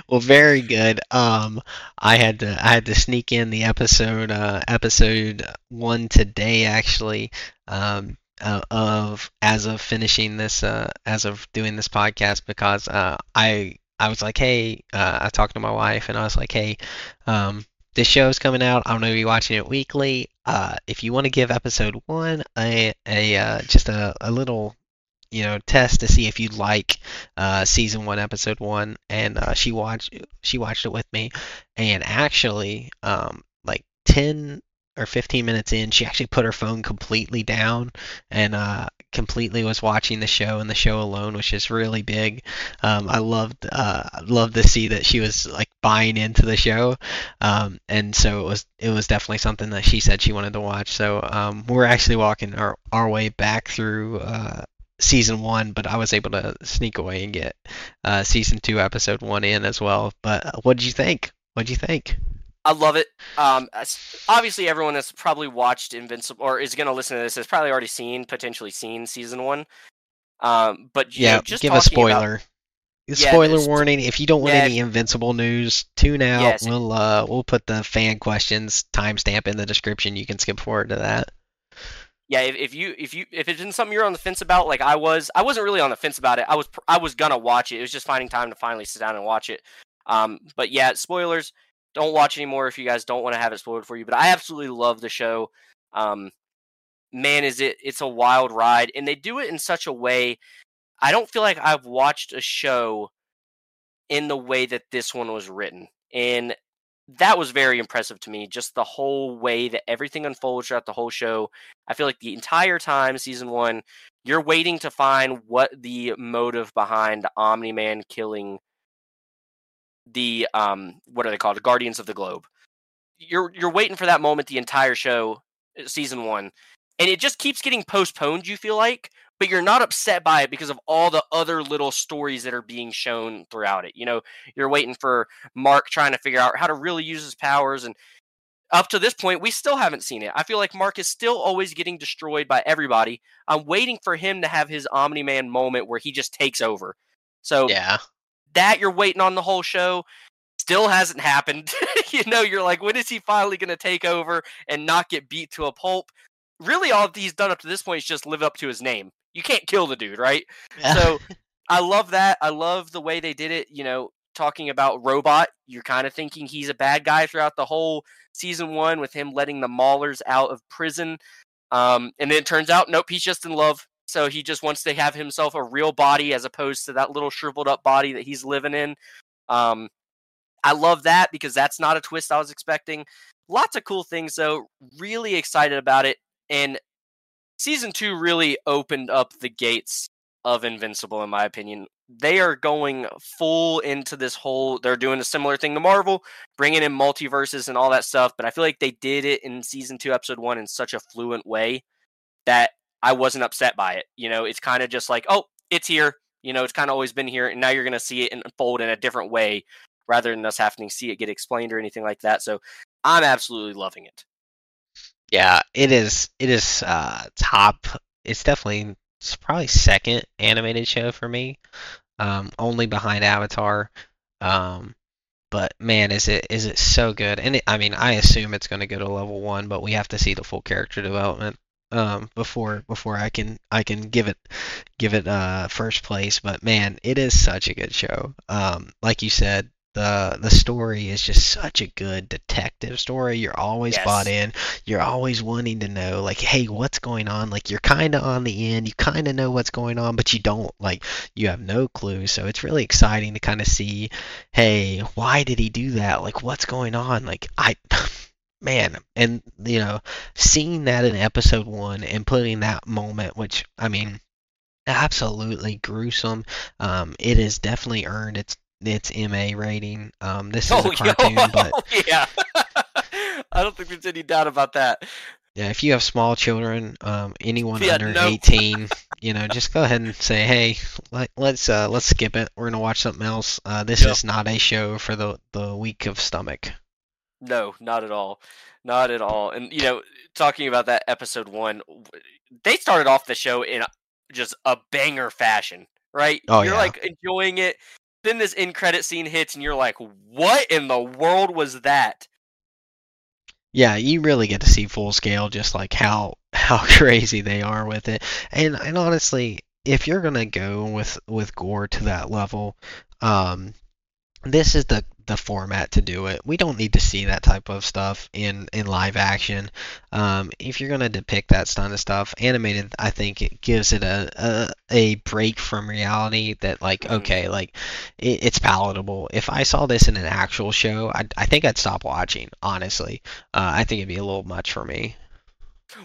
Well, very good. Um, I had to I had to sneak in the episode uh, episode one today actually. Um, uh, of as of finishing this uh, as of doing this podcast because uh, I I was like, hey, uh, I talked to my wife and I was like, hey, um, this show's coming out. I'm gonna be watching it weekly. Uh, if you want to give episode one a a uh, just a, a little you know test to see if you like uh, season one episode one and uh, she watched she watched it with me and actually um, like 10 or 15 minutes in she actually put her phone completely down and uh, completely was watching the show and the show alone which is really big um, I loved uh, loved to see that she was like buying into the show um, and so it was it was definitely something that she said she wanted to watch so um, we're actually walking our, our way back through uh, season one, but I was able to sneak away and get uh, season two, episode one in as well. But uh, what did you think? What did you think? I love it. Um, obviously, everyone that's probably watched Invincible or is going to listen to this has probably already seen, potentially seen season one. Um, but you Yeah, know, just give a talking about- spoiler. Yeah, Spoiler warning: If you don't want yeah. any Invincible news, tune out. Yes. We'll uh, we'll put the fan questions timestamp in the description. You can skip forward to that. yeah, if, if you if you if it's been something you're on the fence about, like I was, I wasn't really on the fence about it. I was I was gonna watch it. It was just finding time to finally sit down and watch it. Um, but yeah, spoilers. Don't watch anymore if you guys don't want to have it spoiled for you. But I absolutely love the show. Um, man, is it it's a wild ride, and they do it in such a way. I don't feel like I've watched a show in the way that this one was written, and that was very impressive to me. Just the whole way that everything unfolds throughout the whole show. I feel like the entire time, season one, you're waiting to find what the motive behind Omni Man killing the um what are they called? Guardians of the Globe. You're you're waiting for that moment the entire show, uh, season one, and it just keeps getting postponed. You feel like, but you're not upset by it because of all the other little stories that are being shown throughout it. You know, you're waiting for Mark trying to figure out how to really use his powers and up to this point we still haven't seen it. I feel like Mark is still always getting destroyed by everybody. I'm waiting for him to have his Omni-Man moment where he just takes over. So Yeah. That you're waiting on the whole show still hasn't happened. you know, you're like when is he finally going to take over and not get beat to a pulp? Really all he's done up to this point is just live up to his name. You can't kill the dude, right? So I love that. I love the way they did it. You know, talking about Robot, you're kind of thinking he's a bad guy throughout the whole season one with him letting the Maulers out of prison. Um, and then it turns out, nope, he's just in love. So he just wants to have himself a real body as opposed to that little shriveled up body that he's living in. Um, I love that because that's not a twist I was expecting. Lots of cool things though. Really excited about it. And season two really opened up the gates of Invincible, in my opinion. They are going full into this whole. They're doing a similar thing to Marvel, bringing in multiverses and all that stuff. But I feel like they did it in season two, episode one, in such a fluent way that I wasn't upset by it. You know, it's kind of just like, oh, it's here. You know, it's kind of always been here, and now you're going to see it unfold in a different way rather than us having to see it get explained or anything like that. So I'm absolutely loving it. Yeah, it is. It is uh, top. It's definitely. It's probably second animated show for me, um, only behind Avatar. Um, but man, is it is it so good? And it, I mean, I assume it's going to go to level one, but we have to see the full character development um, before before I can I can give it give it uh, first place. But man, it is such a good show. Um, like you said, the the story is just such a good detective story. You're always Yes. bought in. You're always wanting to know, like, hey, what's going on? Like, you're kind of on the end. You kind of know what's going on, but you don't. Like, you have no clue. So it's really exciting to kind of see, hey, why did he do that? Like, what's going on? Like, I. Man, and you know, seeing that in episode one and putting that moment, which I mean, absolutely gruesome. Um, it has definitely earned its its MA rating. Um, this is a Oh, cartoon, yo, but yeah. I don't think there's any doubt about that. yeah, if you have small children, um, anyone Yeah, under no. 18, you know, just go ahead and say, hey, let, let's uh, let's skip it. We're gonna watch something else. Uh, this Yep. is not a show for the the weak of stomach. No, not at all. Not at all. And you know, talking about that episode one, they started off the show in just a banger fashion, right? Oh, you're yeah. like enjoying it. Then this end credit scene hits, and you're like, "What in the world was that?" Yeah, you really get to see full scale just like how how crazy they are with it. And and honestly, if you're gonna go with with gore to that level, um, this is the the format to do it. We don't need to see that type of stuff in in live action. Um, if you're gonna depict that kind of stuff, animated, I think it gives it a a, a break from reality that like Mhm. okay, like it, it's palatable. If I saw this in an actual show, I I think I'd stop watching. Honestly, uh, I think it'd be a little much for me.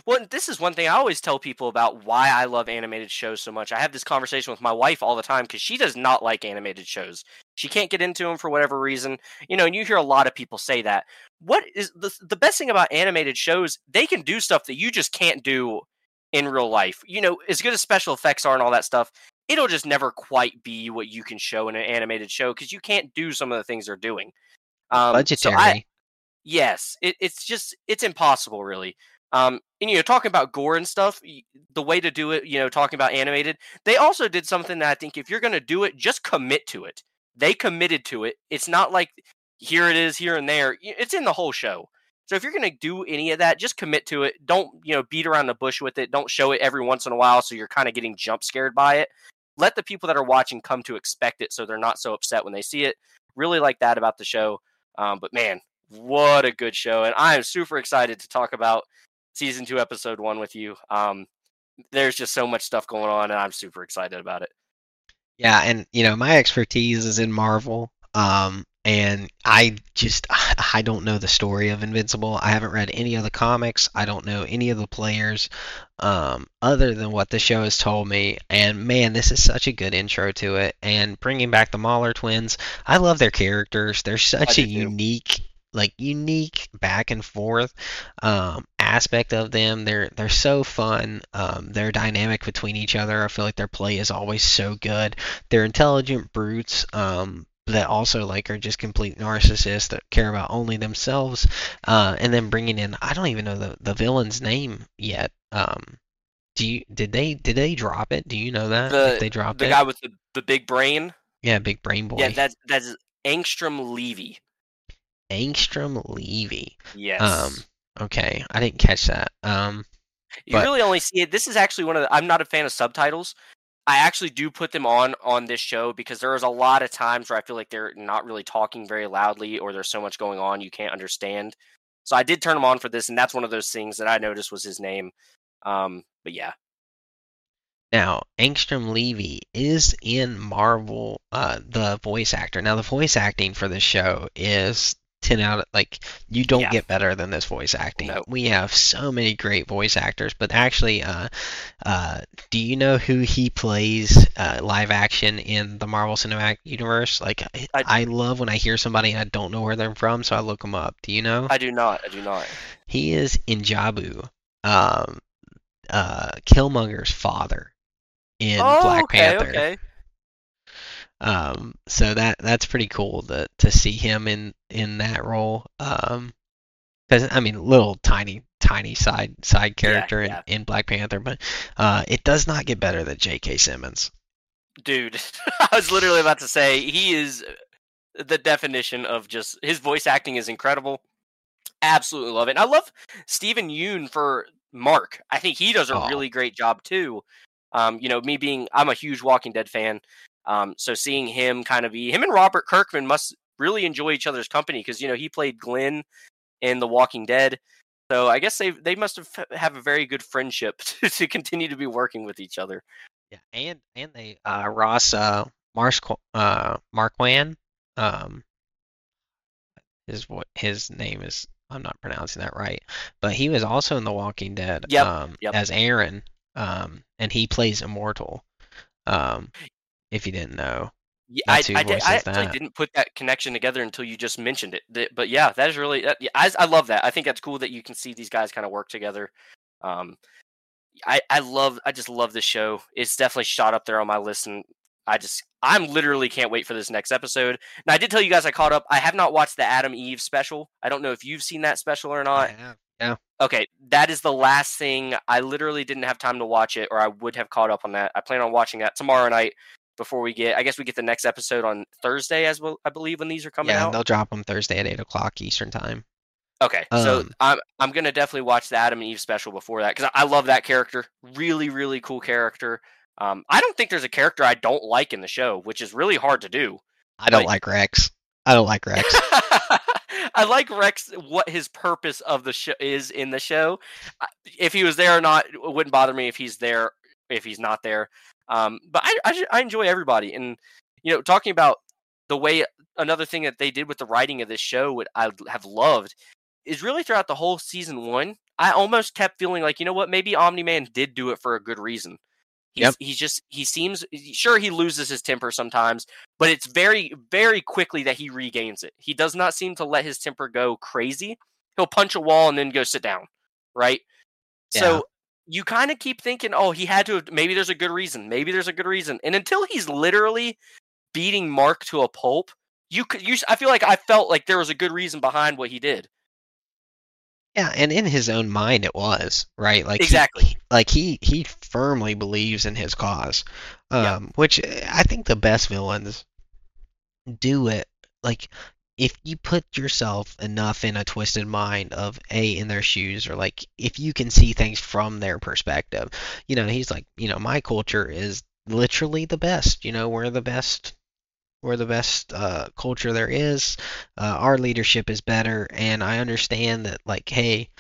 Well, this is one thing I always tell people about why I love animated shows so much. I have this conversation with my wife all the time because she does not like animated shows. She can't get into them for whatever reason. You know, and you hear a lot of people say that. What is the the best thing about animated shows? They can do stuff that you just can't do in real life. You know, as good as special effects are and all that stuff, it'll just never quite be what you can show in an animated show because you can't do some of the things they're doing. Um, so Budgetary. I- Yes, it, it's just it's impossible, really. Um, and you know, talking about gore and stuff, the way to do it, you know, talking about animated, they also did something that I think if you're going to do it, just commit to it. They committed to it. It's not like here it is, here and there. It's in the whole show. So if you're going to do any of that, just commit to it. Don't you know beat around the bush with it. Don't show it every once in a while, so you're kind of getting jump scared by it. Let the people that are watching come to expect it, so they're not so upset when they see it. Really like that about the show. Um, but man, what a good show and i am super excited to talk about season two episode one with you um there's just so much stuff going on and i'm super excited about it Yeah, and you know, my expertise is in Marvel. Um, and I just I don't know the story of Invincible. I haven't read any of the comics. I don't know any of the players, um, other than what the show has told me. And man, this is such a good intro to it. And bringing back the Mauler twins, I love their characters. They're such a unique, like unique back and forth um, aspect of them. They're they're so fun. Um, their dynamic between each other. I feel like their play is always so good. They're intelligent brutes. Um, that also like are just complete narcissists that care about only themselves. Uh, and then bringing in I don't even know the the villain's name yet. Um, do you did they did they drop it? Do you know that The- if they dropped the it? guy with the, the big brain yeah, big brain boy. yeah that's that's angstrom levy Angstrom Levy. yes Um, okay, I didn't catch that. Um, you but- really only see it this is actually one of the i'm not a fan of subtitles i actually do put them on on this show because there is a lot of times where i feel like they're not really talking very loudly or there's so much going on you can't understand so i did turn them on for this and that's one of those things that i noticed was his name um but yeah Now, Angstrom Levy is in Marvel, uh, the voice actor. Now, the voice acting for this show is 10 out of, like, you don't Yeah. get better than this voice acting. No. We have so many great voice actors, but actually, uh, uh, do you know who he plays uh, live action in the Marvel Cinematic Universe? Like, I, I- I love when I hear somebody and I don't know where they're from, so I look them up. Do you know? i do not i do not He is N'Jobu, um, uh, Killmonger's father in oh Black okay Panther. okay Um, so that that's pretty cool to to see him in in that role. Um, because I mean, little tiny tiny side side character yeah. in in Black Panther, but uh, it does not get better than J.K. Simmons. dude i was literally about to say he is the definition of just his voice acting is incredible absolutely love it and i love Steven Yeun for Mark. I think he does a Oh. really great job too. Um, you know, me being I'm a huge Walking Dead fan, um, so seeing him kind of be him and Robert Kirkman must really enjoy each other's company because you know he played Glenn in The Walking Dead. So I guess they they must have have a very good friendship to, to continue to be working with each other. Yeah, and and they uh Ross uh Mars uh Marquand um his what his name is I'm not pronouncing that right, but he was also in The Walking Dead Yep, um yep. as Aaron um and he plays Immortal um if you didn't know. Yeah, I, I, did, I actually that. didn't put that connection together until you just mentioned it. But yeah, that is really that, yeah, I, I love that. I think that's cool that you can see these guys kind of work together. Um, I I love I just love this show. It's definitely shot up there on my list, and I just I'm literally can't wait for this next episode. Now I did tell you guys I caught up. I have not watched the Atom Eve special. I don't know if you've seen that special or not. I have. Okay, that is the last thing. I literally didn't have time to watch it, or I would have caught up on that. I plan on watching that tomorrow night before we get. I guess we get the next episode on Thursday, as well. I believe when these are coming Yeah, out. they'll drop them Thursday at eight o'clock Eastern time. Okay, so Um, I'm I'm gonna definitely watch the Adam and Eve special before that because I love that character. Really, really cool character. Um, I don't think there's a character I don't like in the show, which is really hard to do. I don't Like- like Rex. I don't like Rex. I like Rex. What his purpose of the show is in the show. If he was there or not, it wouldn't bother me. If he's there, if he's not there, um, but I, I I enjoy everybody. And you know, talking about the way another thing that they did with the writing of this show, what I have loved, is really throughout the whole season one. I almost kept feeling like, you know what, maybe Omni Man did do it for a good reason. He's, Yep. he's just he seems sure he loses his temper sometimes, but it's very very quickly that he regains it. He does not seem to let his temper go crazy. He'll punch a wall and then go sit down, right? Yeah. So you kind of keep thinking, oh, he had to. have- Maybe there's a good reason. Maybe there's a good reason. And until he's literally beating Mark to a pulp, you could. You, I feel like I felt like there was a good reason behind what he did. Yeah, and in his own mind it was, right? Like Exactly. he- like he he firmly believes in his cause. Um Yeah. which uh, I think the best villains do it like if you put yourself enough in a twisted mind of a in their shoes or like if you can see things from their perspective. You know, he's like, you know, my culture is literally the best, you know, we're the best we're the best uh, culture there is. Uh, our leadership is better, and I understand that, like, hey,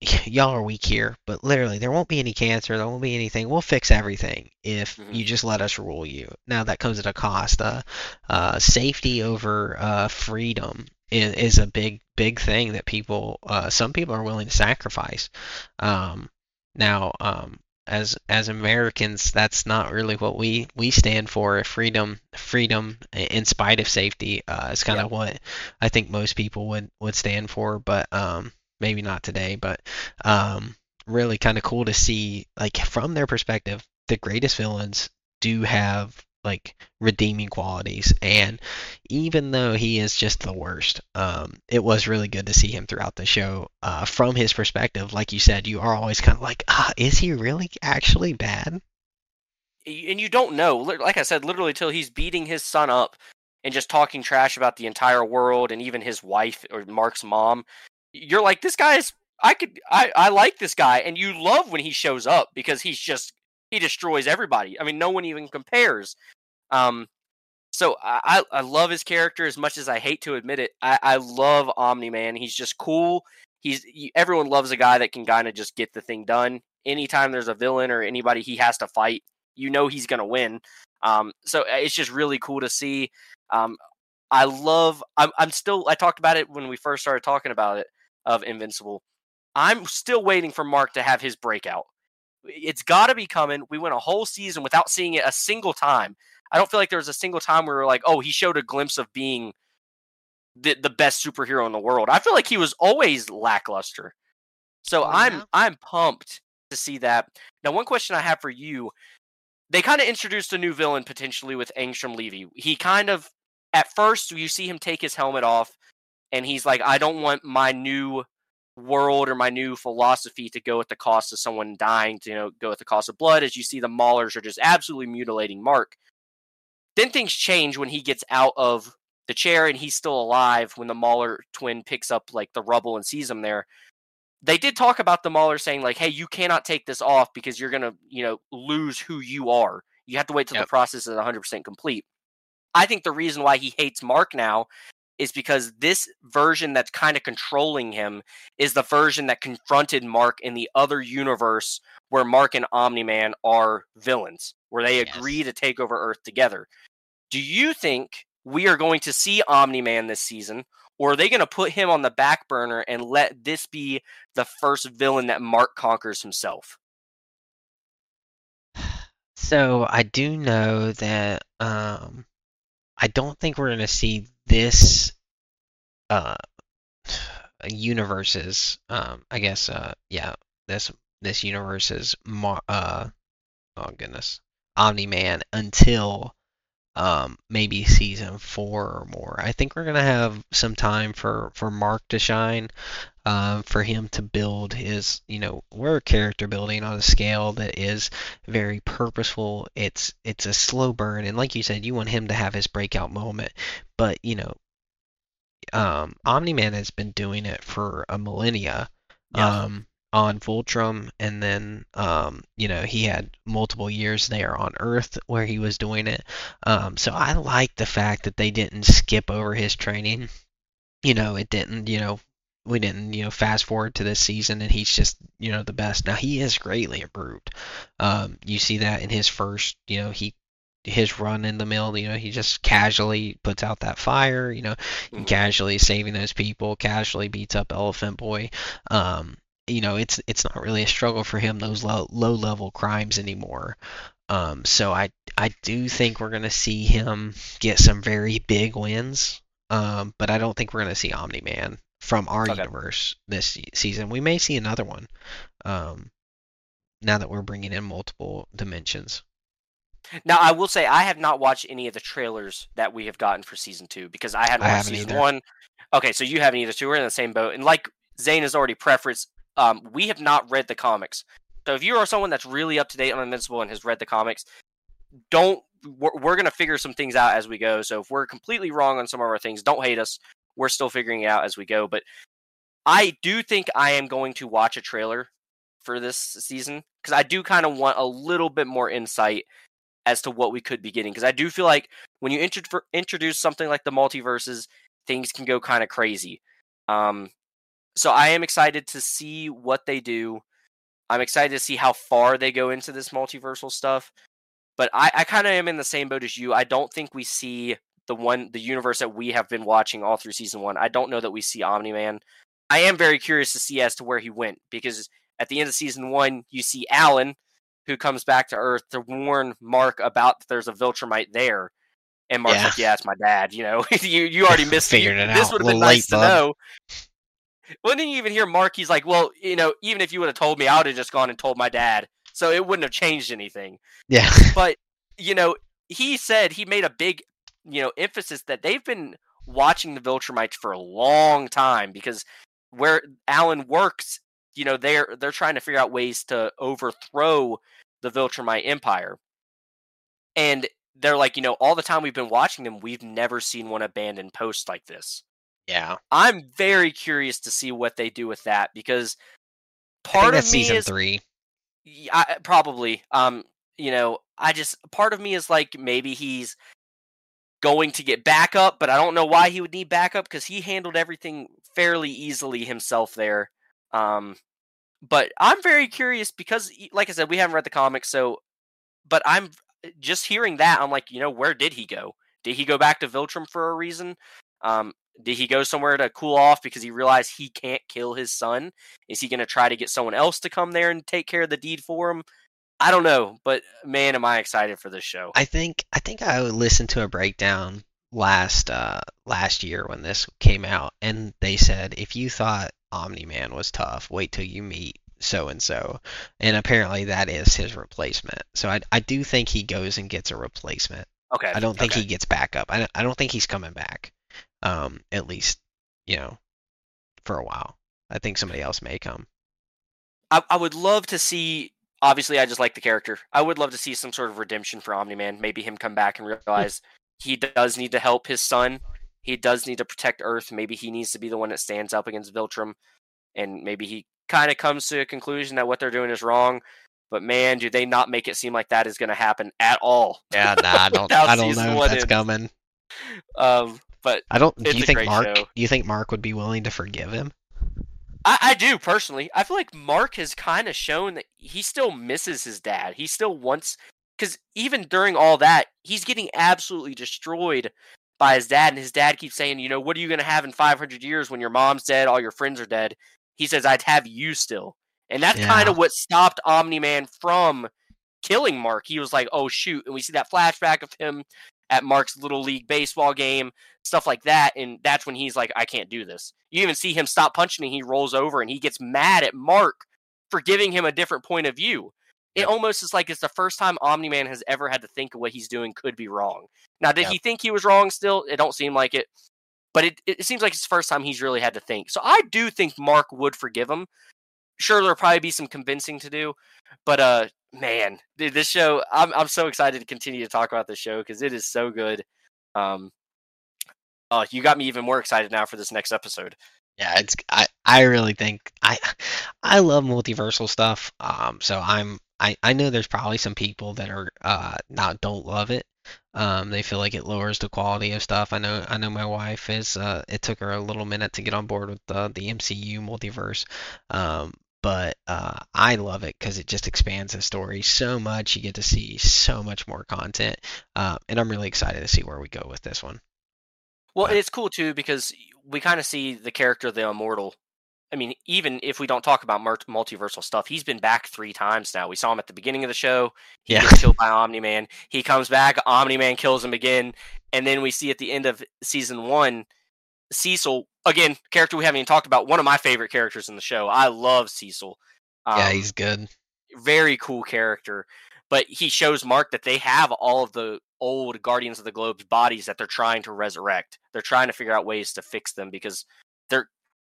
y'all are weak here, but literally, there won't be any cancer, there won't be anything. We'll fix everything if Mhm. you just let us rule you. Now, that comes at a cost. Uh, uh, safety over uh, freedom is, is a big, big thing that people, uh, some people are willing to sacrifice. Um, now, um, as as Americans, that's not really what we we stand for. Freedom, freedom in spite of safety uh, is kind of what I think most people would would stand for. But um, maybe not today. But um, really kind of cool to see, like from their perspective, the greatest villains do have like redeeming qualities and even though he is just the worst um it was really good to see him throughout the show uh from his perspective like you said you are always kind of like ah is he really actually bad and you don't know. Like I said, literally till he's beating his son up and just talking trash about the entire world and even his wife or Mark's mom. You're like, this guy is. I could. I I like this guy, and you love when he shows up because he's just he destroys everybody. I mean, no one even compares. Um, so I I love his character as much as I hate to admit it. I I love Omni Man. He's just cool. He's he, everyone loves a guy that can kind of just get the thing done. Anytime there's a villain or anybody he has to fight, you know he's to win. Um, so uh, it's just really cool to see. Um, I love. I'm, I'm still. I talked about it when we first started talking about it of Invincible. I'm still waiting for Mark to have his breakout. It's got to be coming. We went a whole season without seeing it a single time. I don't feel like there was a single time where we were like, oh, he showed a glimpse of being the the best superhero in the world. I feel like he was always lackluster. So Oh, I'm yeah? I'm pumped to see that. Now, one question I have for you: They kind of introduced a new villain potentially with Angstrom Levy. He kind of, at first, you see him take his helmet off, and he's like, "I don't want my new world or my new philosophy to go at the cost of someone dying. To you know, go at the cost of blood." As you see, the Maulers are just absolutely mutilating Mark. Then things change when he gets out of the chair and he's still alive when the Mauler twin picks up like the rubble and sees him there they did talk about the Mauler saying like, "Hey, you cannot take this off because you're gonna, you know, lose who you are. You have to wait till Yep. the process is 100 percent complete." I think the reason why he hates Mark now is because this version that's kind of controlling him is the version that confronted Mark in the other universe where Mark and Omni Man are villains, where they Yes. agree to take over Earth together. Do you think we are going to see Omni Man this season, or are they going to put him on the back burner and let this be the first villain that Mark conquers himself? So I do know that um, I don't think we're gonna see this uh universe's um I guess uh yeah this this universe's uh oh goodness Omni Man until um maybe season four or more. I think we're gonna have some time for for Mark to shine, um, for him to build his you know we're character building on a scale that is very purposeful. It's it's a slow burn, and like you said, you want him to have his breakout moment. But you know, um, Omni Man has been doing it for a millennia. Yeah. Um, on Viltrum, and then um, you know he had multiple years there on Earth where he was doing it. Um, so I like the fact that they didn't skip over his training. You know, it didn't. You know, we didn't. You know, fast forward to this season, and he's just you know the best. Now he is greatly improved. Um, you see that in his first. You know, he his run in the mill. You know, he just casually puts out that fire. You know, Mhm. casually saving those people, casually beats up Elephant Boy. Um, you know, it's it's not really a struggle for him those low low level crimes anymore. Um, so I I do think we're gonna see him get some very big wins. Um, but I don't think we're gonna see Omni Man from our Okay. universe this season. We may see another one. Um, now that we're bringing in multiple dimensions. Now, I will say I have not watched any of the trailers that we have gotten for season two because I hadn't watched haven't season either. one. Okay, so you haven't either. So we're in the same boat. And like Zayne has already preferenced, um, we have not read the comics. So if you are someone that's really up to date on Invincible and has read the comics, don't. We're, we're going to figure some things out as we go. So if we're completely wrong on some of our things, don't hate us. We're still figuring it out as we go. But I do think I am going to watch a trailer for this season because I do kind of want a little bit more insight as to what we could be getting. Because I do feel like when you intro- introduce something like the multiverses, things can go kind of crazy. Um, so I am excited to see what they do. I'm excited to see how far they go into this multiversal stuff. But I, I kind of am in the same boat as you. I don't think we see the one the universe that we have been watching all through season one. I don't know that we see Omni Man. I am very curious to see as to where he went because at the end of season one, you see Allen, who comes back to Earth to warn Mark about that there's a Viltrumite there. And Mark's Yeah. like, "Yeah, it's my dad." You know, you you already missed Figured you- it This would have been nice to bud. know. Well, didn't you even hear Mark? He's like, "Well, you know, even if you would have told me, I would have just gone and told my dad, so it wouldn't have changed anything." Yeah. But you know, he said he made a big, you know, emphasis that they've been watching the Viltrumites for a long time because where Allen works, you know, they're they're trying to figure out ways to overthrow the Viltrumite Empire. And they're like, you know, all the time we've been watching them, we've never seen one abandoned post like this. Yeah. I'm very curious to see what they do with that because part of that's me season is three. Y- I, probably. Um, you know, I just part of me is like maybe he's going to get backup, but I don't know why he would need backup because he handled everything fairly easily himself there. Um, but I'm very curious because, like I said, we haven't read the comics, so. But I'm just hearing that. I'm like, you know, where did he go? Did he go back to Viltrum for a reason? Um, did he go somewhere to cool off because he realized he can't kill his son? Is he going to try to get someone else to come there and take care of the deed for him? I don't know, but man, am I excited for this show. I think I think I listened to a breakdown last uh last year when this came out and they said if you thought Omni Man was tough, wait till you meet so and so. And apparently that is his replacement. So I I do think he goes and gets a replacement. Okay. I don't think okay. he gets back up. I I don't think he's coming back. Um at least, you know, for a while. I think somebody else may come. I, I would love to see. Obviously, I just like the character. I would love to see some sort of redemption for Omni Man. Maybe him come back and realize he does need to help his son. He does need to protect Earth. Maybe he needs to be the one that stands up against Viltrum, and maybe he kind of comes to a conclusion that what they're doing is wrong. But man, do they not make it seem like that is going to happen at all? Yeah, nah, I don't. I don't know if that's ends. coming. Um, but I don't. Do you think Mark? show. Do you think Mark would be willing to forgive him? I, I do personally. I feel like Mark has kind of shown that he still misses his dad. He still wants because even during all that, he's getting absolutely destroyed by his dad, and his dad keeps saying, "You know, what are you going to have in 500 years when your mom's dead, all your friends are dead?" He says, "I'd have you still," and that's kind of what stopped Omni Man from killing Mark. He was like, "Oh shoot!" And we see that flashback of him at Mark's little league baseball game, stuff like that, and that's when he's like, "I can't do this." You even see him stop punching, and he rolls over, and he gets mad at Mark for giving him a different point of view. It Yep. almost is like it's the first time Omni Man has ever had to think of what he's doing could be wrong. Now, did Yep. he think he was wrong still? It don't seem like it. But it, it seems like it's the first time he's really had to think. So I do think Mark would forgive him. Sure, there'll probably be some convincing to do. But uh man, dude, this show I'm I'm so excited to continue to talk about this show because it is so good. Um Oh, you got me even more excited now for this next episode. Yeah, it's I I really think I I love multiversal stuff. Um, so I'm I I know there's probably some people that are uh not don't love it. Um, they feel like it lowers the quality of stuff. I know I know my wife is uh it took her a little minute to get on board with the the MCU multiverse. Um, but uh I love it because it just expands the story so much. You get to see so much more content. Uh, and I'm really excited to see where we go with this one. Well, But- it's cool too because we kind of see the character the immortal. I mean, even if we don't talk about multiversal stuff, he's been back three times now. We saw him at the beginning of the show. He Yeah. gets killed by Omni Man. He comes back. Omni Man kills him again, and then we see at the end of season one, Cecil again, character we haven't even talked about. One of my favorite characters in the show. I love Cecil. Yeah, Um, he's good. very cool character. But he shows Mark that they have all of the old Guardians of the Globe's bodies that they're trying to resurrect. They're trying to figure out ways to fix them because they're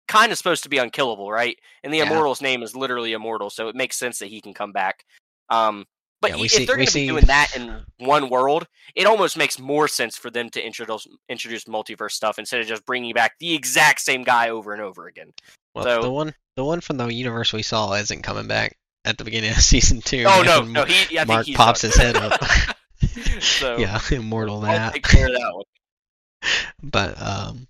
kind of supposed to be unkillable, right? And the Yeah. Immortal's name is literally Immortal, so it makes sense that he can come back. Um, but Yeah, we if see- they're going to be doing that in one world, it almost makes more sense for them to introduce introduce multiverse stuff instead of just bringing back the exact same guy over and over again. Well, So- the one the one from the universe we saw isn't coming back at the beginning of season two. Oh no, no, he. I Mark pops done. his head up. so yeah, immortal I'll that. take care of that. But um,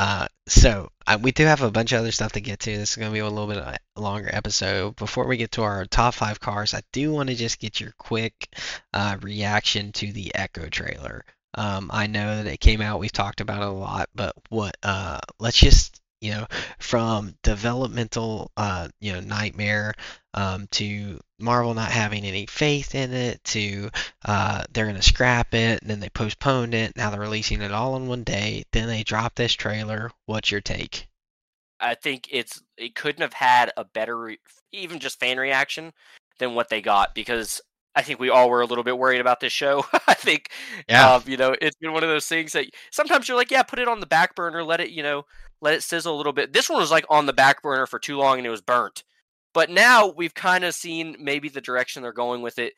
uh, so uh, we do have a bunch of other stuff to get to. This is gonna be a little bit a longer episode. Before we get to our top five cars, I do want to just get your quick uh, reaction to the Echo trailer. Um, I know that it came out. We've talked about it a lot, but what? Uh, let's just you know, from developmental, uh, you know, nightmare, um, to Marvel not having any faith in it, to uh, they're gonna scrap it, and then they postponed it. Now they're releasing it all in one day. Then they drop this trailer. What's your take? I think it's it couldn't have had a better, re- even just fan reaction than what they got because I think we all were a little bit worried about this show. I think, Yeah. um, you know, it's been one of those things that sometimes you're like, yeah, put it on the back burner, let it, you know, let it sizzle a little bit. This one was like on the back burner for too long and it was burnt. But now we've kind of seen maybe the direction they're going with it.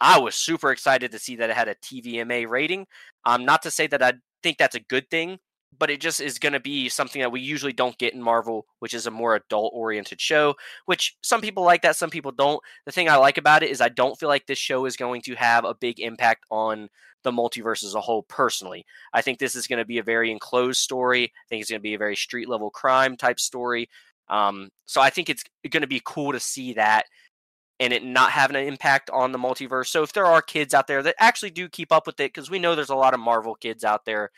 I was super excited to see that it had a TVMA rating. Um, not to say that I think that's a good thing, but it just is going to be something that we usually don't get in Marvel, which is a more adult oriented show, which some people like that, some people don't. The thing I like about it is I don't feel like this show is going to have a big impact on the multiverse as a whole personally. I think this is going to be a very enclosed story. I think it's going to be a very street level crime type story. Um, so I think it's going to be cool to see that and it not having an impact on the multiverse. So if there are kids out there that actually do keep up with it, because we know there's a lot of Marvel kids out there,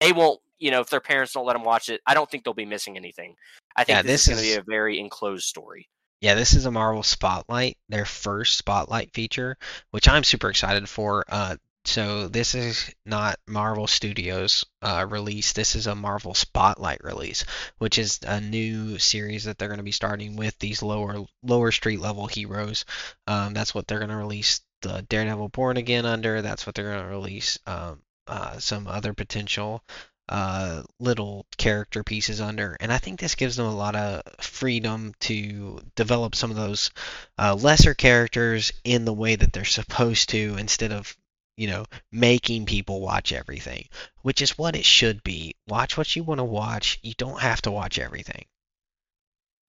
they won't, you know, if their parents don't let them watch it, I don't think they'll be missing anything. I think Yeah, this, this is going to be a very enclosed story. Yeah, this is a Marvel Spotlight, their first Spotlight feature, which I'm super excited for. Uh, so this is not Marvel Studios uh, release. This is a Marvel Spotlight release, which is a new series that they're going to be starting with these lower lower street level heroes. Um, that's what they're going to release the Daredevil Born Again under. That's what they're going to release um, uh, some other potential uh, little character pieces under. And I think this gives them a lot of freedom to develop some of those uh, lesser characters in the way that they're supposed to instead of, you know, making people watch everything, which is what it should be. Watch what you want to watch. You don't have to watch everything.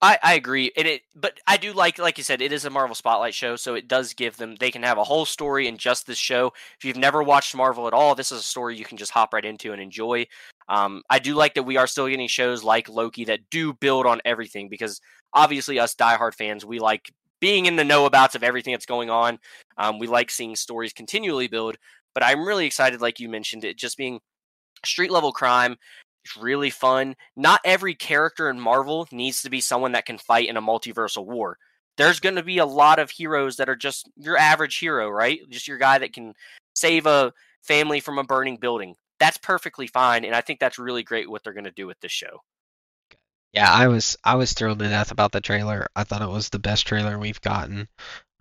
I, I agree, and it. But I do like, like you said, it is a Marvel Spotlight show, so it does give them. They can have a whole story in just this show. If you've never watched Marvel at all, this is a story you can just hop right into and enjoy. Um, I do like that we are still getting shows like Loki that do build on everything because obviously us diehard fans, we like being in the know abouts of everything that's going on. Um, we like seeing stories continually build, but I'm really excited, like you mentioned, it just being street level crime it's really fun. Not every character in Marvel needs to be someone that can fight in a multiversal war. There's going to be a lot of heroes that are just your average hero, right? Just your guy that can save a family from a burning building. That's perfectly fine, and I think that's really great what they're going to do with this show. Yeah, I was I was thrilled to death about the trailer. I thought it was the best trailer we've gotten.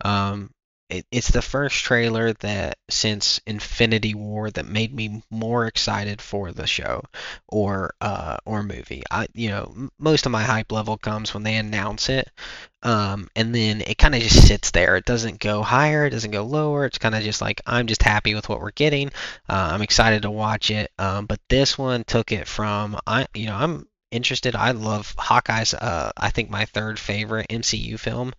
Um, it, it's the first trailer that since Infinity War that made me more excited for the show or uh, or movie. I you know most of my hype level comes when they announce it, um, and then it kind of just sits there. It doesn't go higher, it doesn't go lower. It's kind of just like I'm just happy with what we're getting. Uh, I'm excited to watch it. Um, but this one took it from I you know I'm interested. I love Hawkeye's. Uh, I think my third favorite MCU film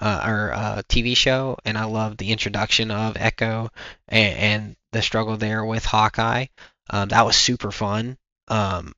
uh, or uh, TV show, and I love the introduction of Echo and, and the struggle there with Hawkeye. Um, that was super fun. Um,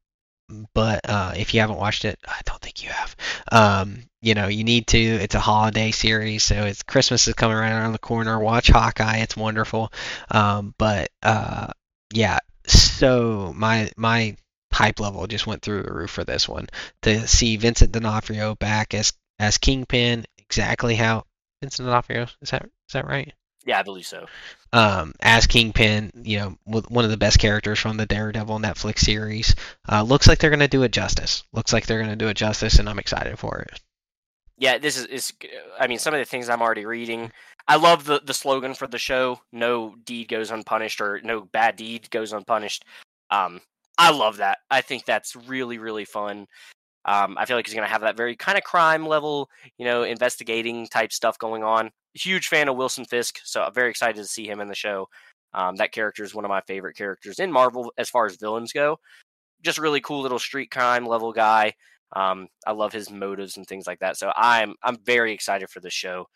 but uh, if you haven't watched it, I don't think you have. Um, you know, you need to. It's a holiday series, so it's Christmas is coming right around the corner. Watch Hawkeye; it's wonderful. Um, but uh, yeah, so my my hype level just went through the roof for this one. To see Vincent D'Onofrio back as as Kingpin, exactly how Vincent D'Onofrio is that is that right? Yeah, I believe so. Um, as Kingpin, you know, one of the best characters from the Daredevil Netflix series. Uh, looks like they're going to do it justice. Looks like they're going to do it justice, and I'm excited for it. Yeah, this is, is. I mean, some of the things I'm already reading. I love the the slogan for the show: "No deed goes unpunished," or "No bad deed goes unpunished." Um, I love that. I think that's really really fun. Um, I feel like he's going to have that very kind of crime level, you know, investigating type stuff going on. Huge fan of Wilson Fisk, so I'm very excited to see him in the show. Um, that character is one of my favorite characters in Marvel as far as villains go. Just really cool little street crime level guy. Um, I love his motives and things like that. So I'm I'm very excited for this show.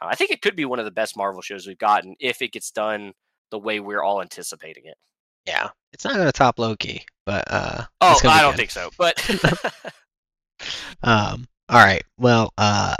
Uh, I think it could be one of the best Marvel shows we've gotten if it gets done the way we're all anticipating it. Yeah, it's not going to top Loki, but uh, oh, I don't think so. But um, all right. Well, uh,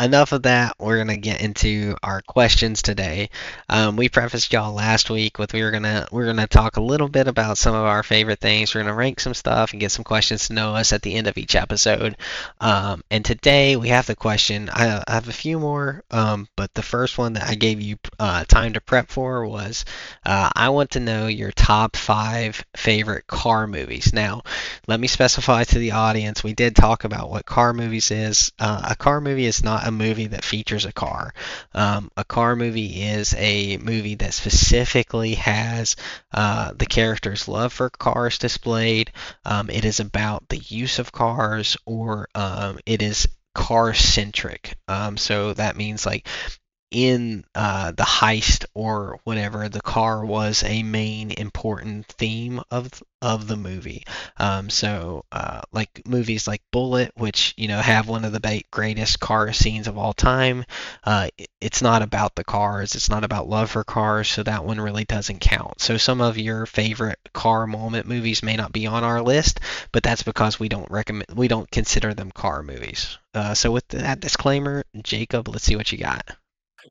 enough of that. We're gonna get into our questions today. Um, we prefaced y'all last week with we were gonna we're gonna talk a little bit about some of our favorite things. We're gonna rank some stuff and get some questions to know us at the end of each episode. Um, and today we have the question. I, I have a few more, um, but the first one that I gave you uh, time to prep for was uh, I want to know your top five favorite car movies. Now, let me specify to the audience. We did talk about what car movies is. Uh, a car movie is not a movie that features a car. Um, a car movie is a movie that specifically has uh, the character's love for cars displayed. Um, it is about the use of cars, or um, it is car centric. Um, so that means like in uh, the heist or whatever, the car was a main important theme of of the movie. Um, so, uh, like movies like Bullitt, which you know have one of the greatest car scenes of all time. Uh, it's not about the cars. It's not about love for cars. So that one really doesn't count. So some of your favorite car moment movies may not be on our list, but that's because we don't recommend we don't consider them car movies. Uh, so with that disclaimer, Jacob, let's see what you got.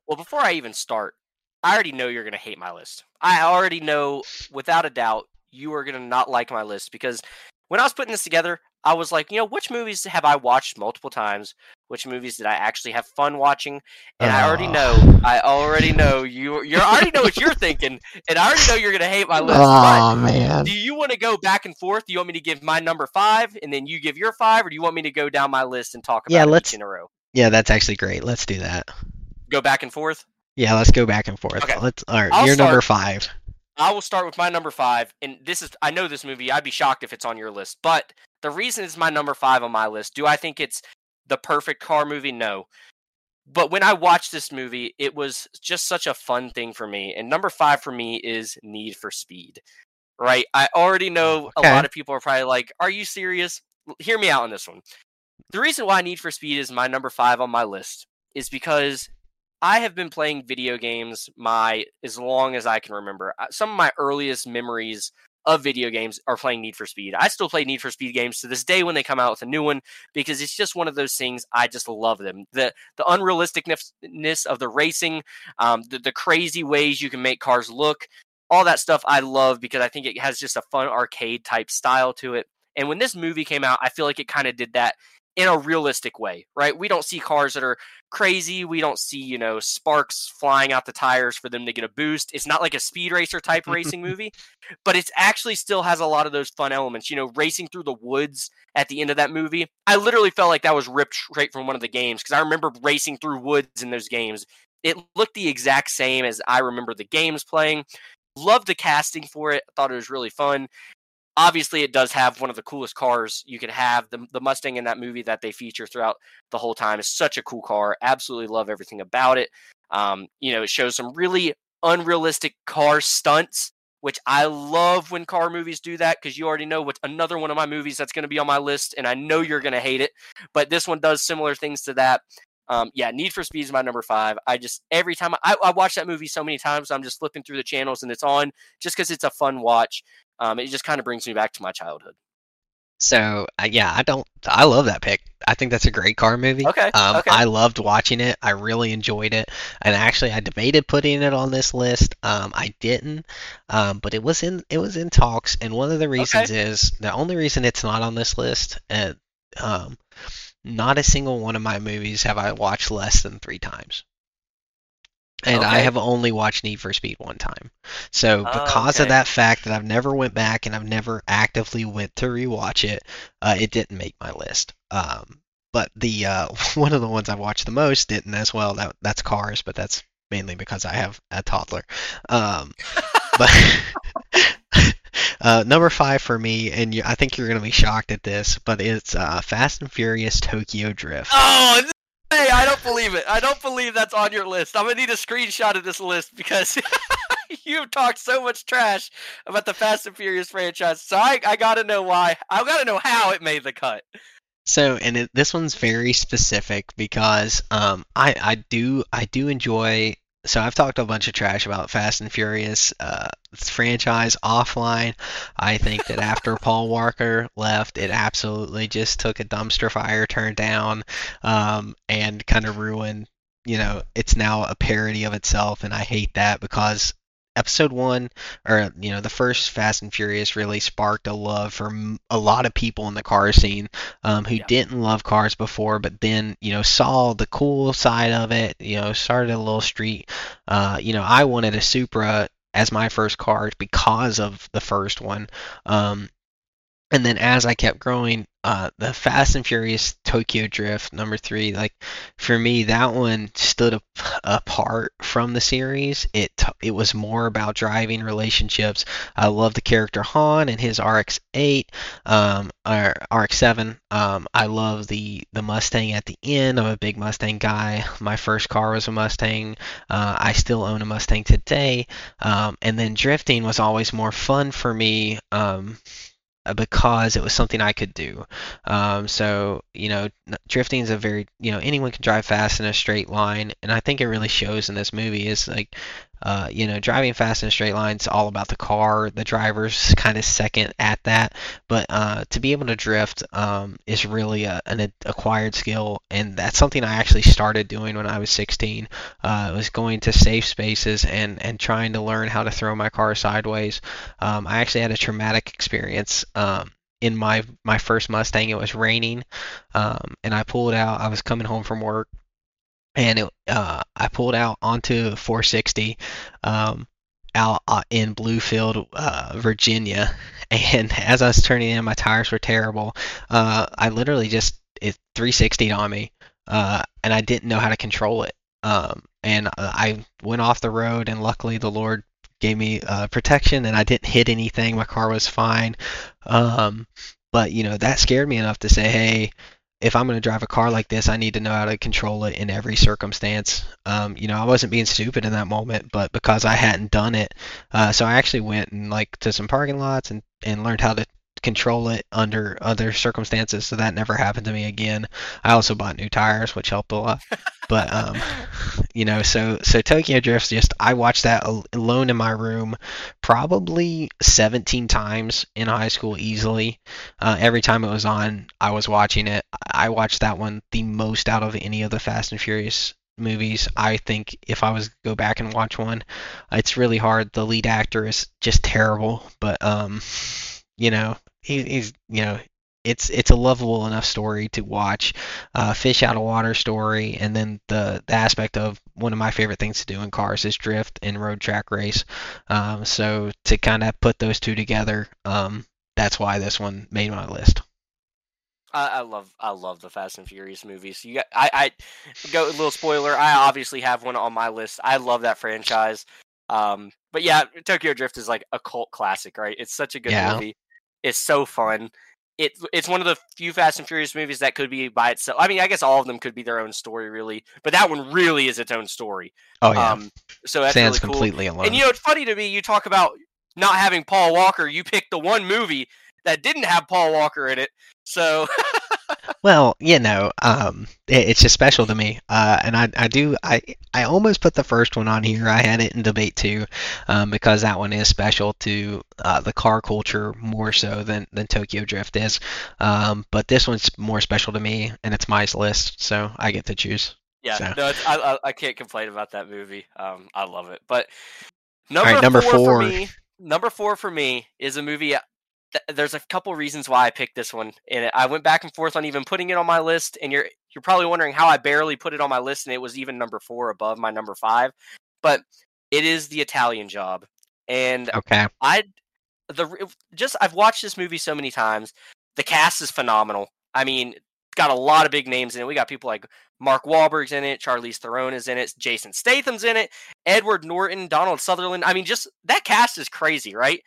Well, before I even start, I already know you're going to hate my list. I already know without a doubt you are going to not like my list because when I was putting this together, I was like, you know, which movies have I watched multiple times? Which movies did I actually have fun watching? And uh. I already know, I already know you. You already know what you're thinking, and I already know you're gonna hate my list. Oh man! Do you want to go back and forth? Do you want me to give my number five, and then you give your five, or do you want me to go down my list and talk about yeah, let's, each in a row? Yeah, that's actually great. Let's do that go back and forth? Yeah, let's go back and forth. Okay. Let's. All right, you're number five. I will start with my number five, and this is I know this movie. I'd be shocked if it's on your list, but the reason it's my number five on my list. Do I think it's the perfect car movie? No. But when I watched this movie, it was just such a fun thing for me. And number five for me is Need for Speed. Right? I already know okay. a lot of people are probably like, "Are you serious?" Hear me out on this one. The reason why Need for Speed is my number five on my list is because I have been playing video games my as long as I can remember. Uh, some of my earliest memories of video games are playing Need for Speed. I still play Need for Speed games to this day when they come out with a new one because it's just one of those things. I just love them. the The unrealisticness of the racing, um, the, the crazy ways you can make cars look, all that stuff I love because I think it has just a fun arcade type style to it. And when this movie came out, I feel like it kind of did that in a realistic way, right? We don't see cars that are crazy. We don't see, you know, sparks flying out the tires for them to get a boost. It's not like a speed racer type racing movie, but it actually still has a lot of those fun elements. You know, racing through the woods at the end of that movie. I literally felt like that was ripped straight from one of the games because I remember racing through woods in those games. It looked the exact same as I remember the games playing. Loved the casting for it. Thought it was really fun obviously it does have one of the coolest cars you could have the, the mustang in that movie that they feature throughout the whole time is such a cool car absolutely love everything about it um, you know it shows some really unrealistic car stunts which i love when car movies do that because you already know what's another one of my movies that's going to be on my list and i know you're going to hate it but this one does similar things to that um, yeah, Need for Speed is my number five. I just every time I, I watch that movie so many times, I'm just flipping through the channels and it's on just because it's a fun watch. Um, it just kind of brings me back to my childhood. So uh, yeah, I don't. I love that pick. I think that's a great car movie. Okay, um, okay. I loved watching it. I really enjoyed it, and actually, I debated putting it on this list. Um, I didn't, um, but it was in it was in talks, and one of the reasons Okay. is the only reason it's not on this list. And um, not a single one of my movies have I watched less than three times. And I have only watched Need for Speed one time. So because of Okay. that fact that I've never went back and I've never actively went to rewatch it, uh, it didn't make my list. Um, but the uh, one of the ones I've watched the most didn't as well. That that's Cars, but that's mainly because I have a toddler. Um, but uh, number five for me, and you, I think you're gonna be shocked at this, but it's uh, Fast and Furious Tokyo Drift. Oh, way! I don't believe it. I don't believe that's on your list. I'm gonna need a screenshot of this list because you've talked so much trash about the Fast and Furious franchise. So I, I gotta know why. I gotta know how it made the cut. So, and it, this one's very specific because um, I I do I do enjoy. So I've talked a bunch of trash about Fast and Furious uh, franchise offline. I think that after Paul Walker left, it absolutely just took a dumpster fire, turned down, um, and kind of ruined. You know, it's now a parody of itself, and I hate that because episode one or you know the first fast and furious really sparked a love for a lot of people in the car scene um, who Yeah. didn't love cars before but then you know saw the cool side of it you know started a little street uh, you know i wanted a supra as my first car because of the first one um, and then as I kept growing, uh, the Fast and Furious Tokyo Drift number three, like for me, that one stood up, apart from the series. It t- it was more about driving relationships. I love the character Han and his RX-8, um, or RX-7. Um, I love the the Mustang at the end. I'm a big Mustang guy. My first car was a Mustang. Uh, I still own a Mustang today. Um, and then drifting was always more fun for me. Um, because it was something I could do. Um, so you know, drifting is a very you know anyone can drive fast in a straight line, and I think it really shows in this movie. Is like, uh, you know, driving fast in a straight line is all about the car. The driver's kind of second at that, but uh, to be able to drift um, is really a, an acquired skill, and that's something I actually started doing when I was 16. Uh, was going to safe spaces and and trying to learn how to throw my car sideways. Um, I actually had a traumatic experience um, in my my first Mustang. It was raining, um, and I pulled out. I was coming home from work, and it, uh, I pulled out onto 460 um, out uh, in Bluefield, uh, Virginia. And as I was turning in, my tires were terrible. Uh, I literally just it 360'd on me, uh, and I didn't know how to control it. Um, and uh, I went off the road, and luckily the Lord gave me protection, and I didn't hit anything. My car was fine. Um, but you know that scared me enough to say, hey, if I'm going to drive a car like this, I need to know how to control it in every circumstance. Um, you know, I wasn't being stupid in that moment, but because I hadn't done it, uh, so I actually went and like to some parking lots and and learned how to control it under other circumstances, so that never happened to me again. I also bought new tires, which helped a lot. But um, you know, so so Tokyo Drift just I watched that alone in my room probably 17 times in high school easily. Uh, every time it was on, I was watching it. I watched that one the most out of any of the Fast and Furious movies. I think if I was to go back and watch one, it's really hard. The lead actor is just terrible, but um, you know, he, he's you know it's it's a lovable enough story to watch, uh, fish out of water story, and then the, the aspect of one of my favorite things to do in cars is drift and road track race. Um, so to kind of put those two together, um, that's why this one made my list. I, I, love I love the Fast and Furious movies. You got I, I go a little spoiler. I obviously have one on my list. I love that franchise. Um, but yeah, Tokyo Drift is like a cult classic, right? It's such a good yeah. movie. It's so fun. It, it's one of the few Fast and Furious movies that could be by itself. I mean, I guess all of them could be their own story, really, but that one really is its own story. Oh yeah. Um, so that stands really cool. completely alone. And you know, it's funny to me. You talk about not having Paul Walker. You picked the one movie that didn't have Paul Walker in it. So, well, you know, um, it, it's just special to me, uh, and I, I do, I, I almost put the first one on here. I had it in debate too, um, because that one is special to uh, the car culture more so than than Tokyo Drift is. Um, but this one's more special to me, and it's my list, so I get to choose. Yeah, so. no, I, I can't complain about that movie. Um, I love it. But number, right, number four, four for me, number four for me is a movie th- there's a couple reasons why I picked this one, and I went back and forth on even putting it on my list. And you're you're probably wondering how I barely put it on my list, and it was even number four above my number five. But it is the Italian Job, and okay, I the just I've watched this movie so many times. The cast is phenomenal. I mean, got a lot of big names in it. We got people like Mark Wahlberg's in it, Charlize Theron is in it, Jason Statham's in it, Edward Norton, Donald Sutherland. I mean, just that cast is crazy, right?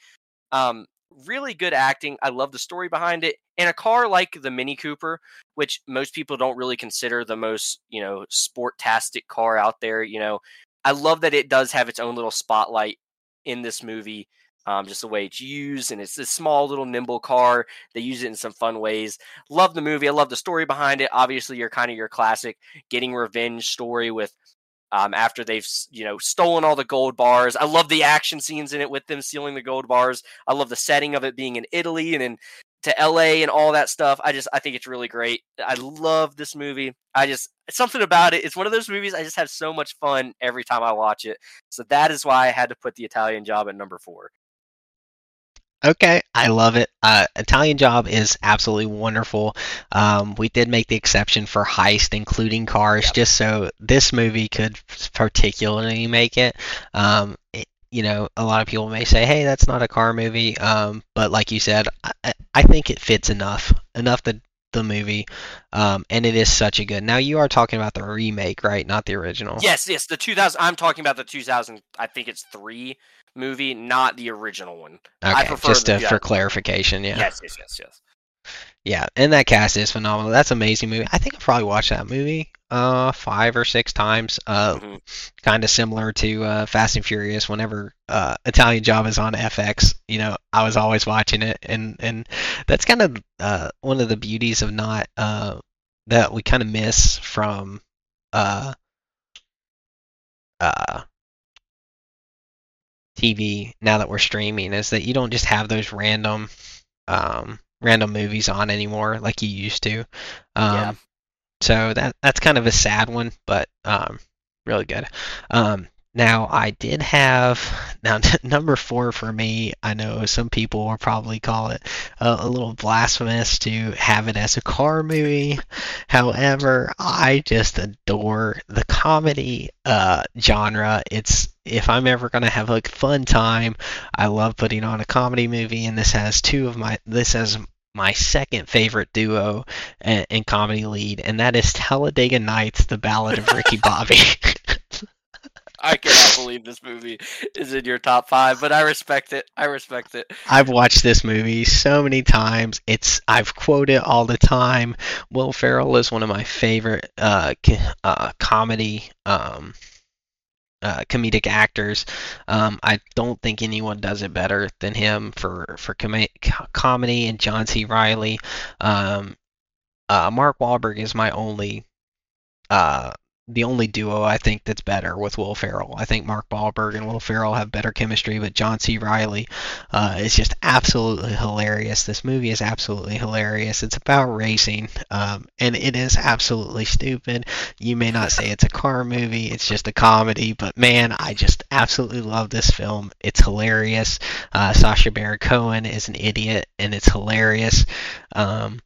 Um, really good acting. I love the story behind it. And a car like the Mini Cooper, which most people don't really consider the most, you know, sportastic car out there, you know, I love that it does have its own little spotlight in this movie. Um, just the way it's used, and it's a small little nimble car. They use it in some fun ways. Love the movie. I love the story behind it. Obviously, you're kind of your classic getting revenge story with um, after they've you know stolen all the gold bars. I love the action scenes in it with them stealing the gold bars. I love the setting of it being in Italy and in to LA and all that stuff. I just I think it's really great. I love this movie. I just something about it. It's one of those movies I just have so much fun every time I watch it. So that is why I had to put the Italian Job at number four. Okay, I love it. Uh, Italian Job is absolutely wonderful. Um, we did make the exception for heist, including cars, yep. just so this movie could particularly make it. Um, it, you know, a lot of people may say, "Hey, that's not a car movie," um, but like you said, I, I think it fits enough, enough that the movie, um, and it is such a good. Now you are talking about the remake, right? Not the original. Yes, yes, the 2000. I'm talking about the 2000. I think it's three movie, not the original one. Okay, I prefer just the, yeah. for clarification, yeah. Yes, yes, yes, yes. Yeah, and that cast is phenomenal. That's an amazing movie. I think I probably watched that movie uh five or six times. Uh, mm-hmm. kind of similar to uh, Fast and Furious. Whenever uh, Italian Job is on FX, you know, I was always watching it, and and that's kind of uh one of the beauties of not uh that we kind of miss from uh uh TV now that we're streaming is that you don't just have those random um, random movies on anymore like you used to. Um, yeah. So that that's kind of a sad one, but um, really good. Um, now, I did have now number four for me. I know some people will probably call it a, a, little blasphemous to have it as a car movie. However, I just adore the comedy uh, genre. It's if I'm ever gonna have a fun time, I love putting on a comedy movie, and this has two of my this has my second favorite duo in, in comedy lead, and that is Talladega Nights: The Ballad of Ricky Bobby. I cannot believe this movie is in your top five, but I respect it. I respect it. I've watched this movie so many times. It's I've quoted all the time. Will Ferrell is one of my favorite uh, uh, comedy um, uh, comedic actors. Um, I don't think anyone does it better than him for for com- comedy and John C. Reilly, Um, uh, Mark Wahlberg is my only uh, the only duo I think that's better with Will Ferrell. I think Mark Wahlberg and Will Ferrell have better chemistry, but John C. Reilly uh, is just absolutely hilarious. This movie is absolutely hilarious. It's about racing, um, and it is absolutely stupid. You may not say it's a car movie; it's just a comedy. But man, I just absolutely love this film. It's hilarious. Uh, Sacha Baron Cohen is an idiot, and it's hilarious. Um,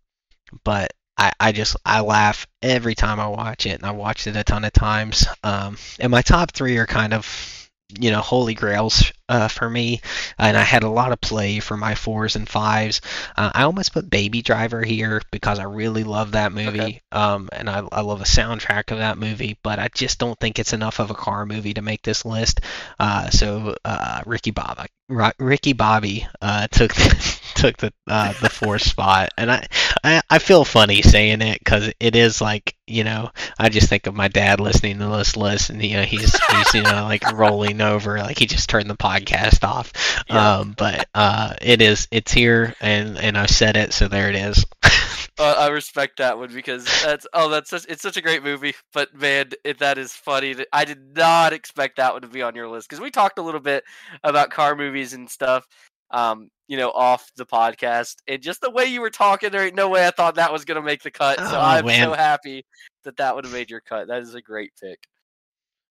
but I, I just I laugh every time I watch it, and I watched it a ton of times. Um, and my top three are kind of you know holy grails uh, for me, and I had a lot of play for my fours and fives. Uh, I almost put Baby Driver here because I really love that movie, okay. um, and I, I love the soundtrack of that movie. But I just don't think it's enough of a car movie to make this list. Uh, so uh, Ricky Bobby, Ricky Bobby uh, took took the uh, the fourth spot, and I, I I feel funny saying it because it is like you know I just think of my dad listening to this list, and you know he's he's you know like rolling over like he just turned the podcast off. Yeah. Um, but uh, it is it's here, and and I said it, so there it is. uh, I respect that one because that's oh that's such, it's such a great movie. But man, it, that is funny. I did not expect that one to be on your list because we talked a little bit about car movies and stuff um, you know, off the podcast. And just the way you were talking, there ain't no way I thought that was going to make the cut. So oh, I'm man. so happy that that would have made your cut. That is a great pick.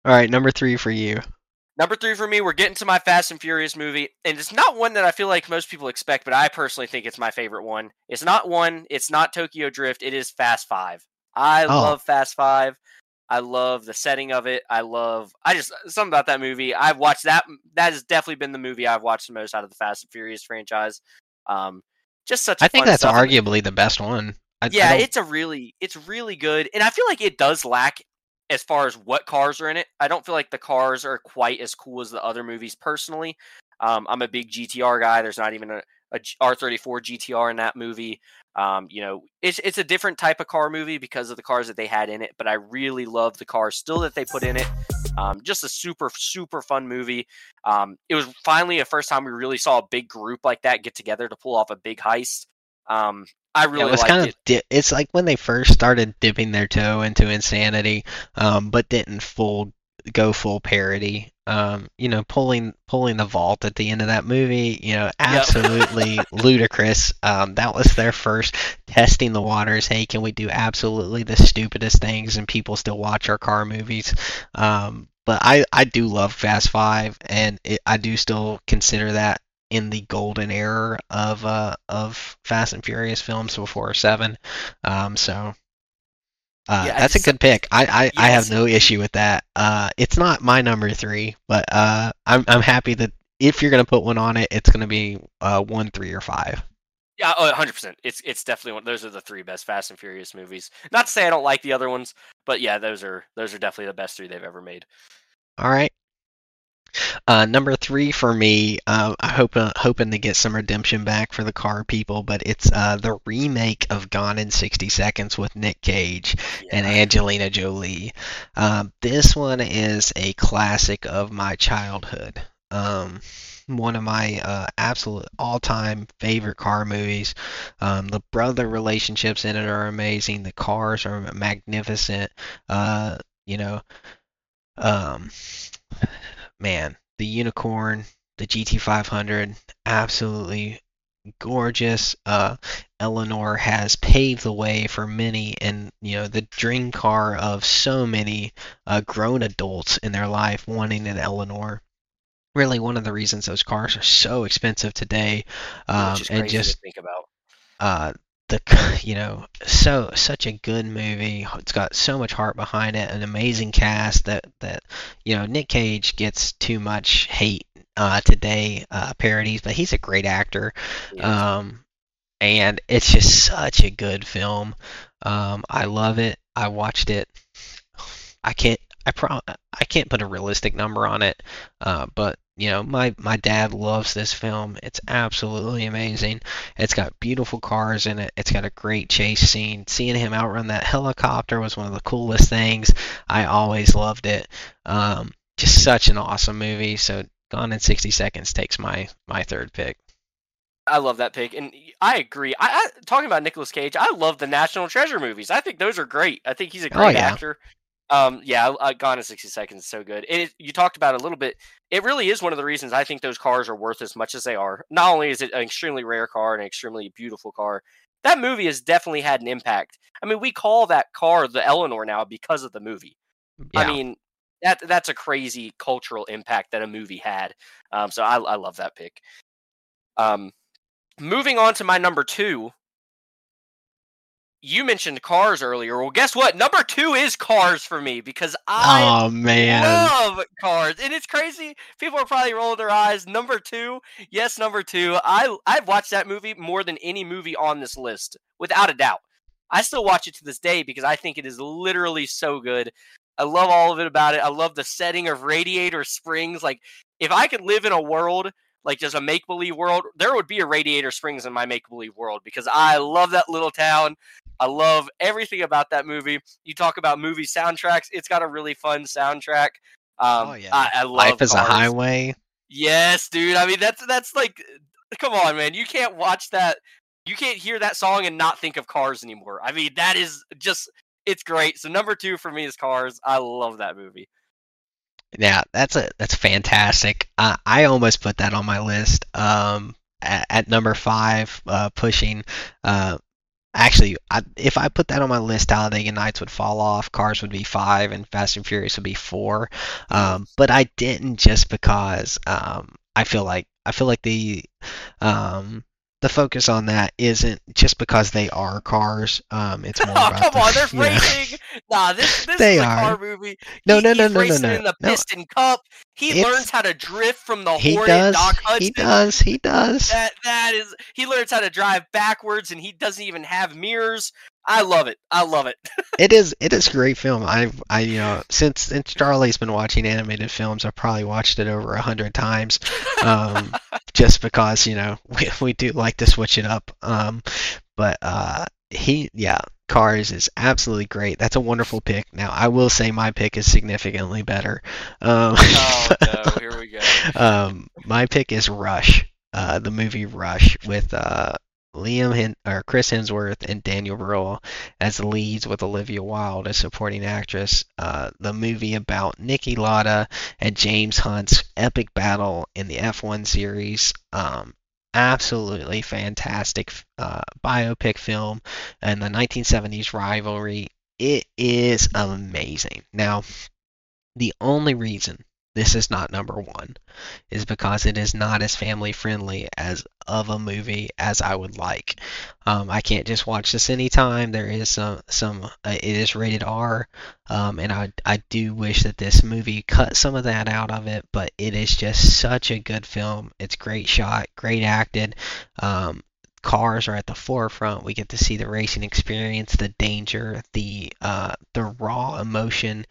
All right, number three for you. Number three for me, we're getting to my Fast and Furious movie, and it's not one that I feel like most people expect, but I personally think it's my favorite one. It's not one, it's not Tokyo Drift, it is Fast Five. I oh. love Fast Five. I love the setting of it. I love I just something about that movie. I've watched that that has definitely been the movie I've watched the most out of the Fast and Furious franchise. Um just such I think that's arguably the best one. I, yeah, I it's a really it's really good. And I feel like it does lack as far as what cars are in it. I don't feel like the cars are quite as cool as the other movies personally. Um, I'm a big GTR guy. There's not even a, a R34 GTR in that movie. Um, you know, it's it's a different type of car movie because of the cars that they had in it, but I really love the cars still that they put in it. Um, just a super super fun movie. Um, it was finally the first time we really saw a big group like that get together to pull off a big heist. Um, I really yeah, it was kind of di- it's like when they first started dipping their toe into insanity, um, but didn't full go full parody. Um, you know, pulling pulling the vault at the end of that movie, you know, absolutely yep. ludicrous. Um, that was their first testing the waters. Hey, can we do absolutely the stupidest things and people still watch our car movies? Um, but I, I do love Fast Five, and it, I do still consider that in the golden era of uh, of Fast and Furious films before seven. Um, so uh, yeah, that's just, a good pick. I I, yes. I have no issue with that. Uh, it's not my number three, but uh, I'm I'm happy that if you're gonna put one on it, it's gonna be uh, one, three, or five. Yeah, 100. percent It's it's definitely one. Those are the three best Fast and Furious movies. Not to say I don't like the other ones, but yeah, those are those are definitely the best three they've ever made. All right, uh, number three for me, uh, I hope uh, hoping to get some redemption back for the car people, but it's uh, the remake of Gone in 60 Seconds with Nick Cage yeah. and Angelina Jolie. Um, this one is a classic of my childhood. Um, one of my uh, absolute all-time favorite car movies. Um, the brother relationships in it are amazing. The cars are magnificent. Uh, you know, um, man, the unicorn, the GT500, absolutely gorgeous. Uh, Eleanor has paved the way for many, and you know the dream car of so many uh, grown adults in their life wanting an Eleanor. Really, one of the reasons those cars are so expensive today, um, and just think about. Uh, the you know so such a good movie. It's got so much heart behind it an amazing cast that that you know nick cage gets too much hate uh, today uh, parodies but he's a great actor. Yeah. um, and it's just such a good film. Um, i love it. I watched it. I can't i pro i can't put a realistic number on it uh, but you know, my my dad loves this film. It's absolutely amazing. It's got beautiful cars in it. It's got a great chase scene. Seeing him outrun that helicopter was one of the coolest things. I always loved it. Um, just such an awesome movie. So Gone in 60 Seconds takes my my third pick. I love that pick, and I agree. I, I talking about Nicolas Cage. I love the National Treasure movies. I think those are great. I think he's a Oh, great yeah. actor. Um, yeah, uh, Gone in sixty seconds is so good. It, you talked about it a little bit. It really is one of the reasons I think those cars are worth as much as they are. Not only is it an extremely rare car and an extremely beautiful car, that movie has definitely had an impact. I mean, we call that car the Eleanor now because of the movie. Yeah. I mean, that that's a crazy cultural impact that a movie had. Um, so I, I love that pick. Um, moving on to my number two. You mentioned Cars earlier. Well, guess what? Number two is Cars for me because I oh man. love Cars, and it's crazy. People are probably rolling their eyes. Number two, yes, number two. I I've watched that movie more than any movie on this list, without a doubt. I still watch it to this day because I think it is literally so good. I love all of it about it. I love the setting of Radiator Springs. Like, if I could live in a world like just a make believe world, there would be a Radiator Springs in my make believe world because I love that little town. I love everything about that movie. You talk about movie soundtracks; it's got a really fun soundtrack. Um, Oh, yeah. I, I love Life is a highway. Yes, dude. I mean, that's that's like, come on, man. You can't watch that. You can't hear that song and not think of Cars anymore. I mean, that is just it's great. So number two for me is Cars. I love that movie. Yeah, that's a that's fantastic. Uh, I almost put that on my list. Um, at, at number five, uh, pushing. Uh, actually, I, if I put that on my list, Talladega Nights would fall off. Cars would be five, and Fast and Furious would be four. Um, but I didn't just because um, I feel like I feel like the um, the focus on that isn't just because they are cars. Um, it's more Oh, come the- on, they're you know. racing. Nah, this this They is a are. car movie. No, He- no, no, he's no, no, racing no. in the No. Piston Cup. He It's- learns how to drift from the He Hornet does. Doc Hudson. He does. He does. That that is he learns how to drive backwards and he doesn't even have mirrors. I love it. I love it. It is it is a great film. I've I you know since since Charlie's been watching animated films, I've probably watched it over a hundred times, um, just because you know we we do like to switch it up. Um, but uh, he yeah, Cars is absolutely great. That's a wonderful pick. Now I will say my pick is significantly better. Um, oh no, here we go. um, my pick is Rush, uh, the movie Rush with uh, Liam Hen- or Chris Hemsworth and Daniel Bruhl as leads with Olivia Wilde as supporting actress. Uh, the movie about Niki Lauda and James Hunt's epic battle in the F1 series. Um, absolutely fantastic uh, biopic film and the 1970s rivalry. It is amazing. Now, the only reason this is not number one is because it is not as family friendly as of a movie as I would like. Um, I can't just watch this anytime. There is some some uh, it is rated R, um, and I I do wish that this movie cut some of that out of it. But it is just such a good film. It's great shot, great acted. Um, cars are at the forefront. We get to see the racing experience, the danger, the uh, the raw emotion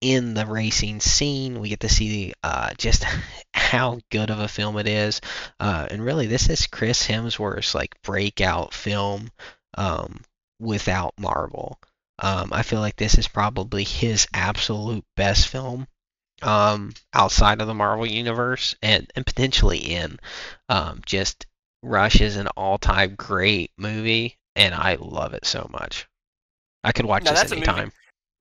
in the racing scene. We get to see uh, just how good of a film it is, uh, and really, this is Chris Hemsworth's like breakout film um, without Marvel. Um, I feel like this is probably his absolute best film um, outside of the Marvel universe, and and potentially in. Um, just Rush is an all-time great movie, and I love it so much. I could watch No, this that's a movie- anytime.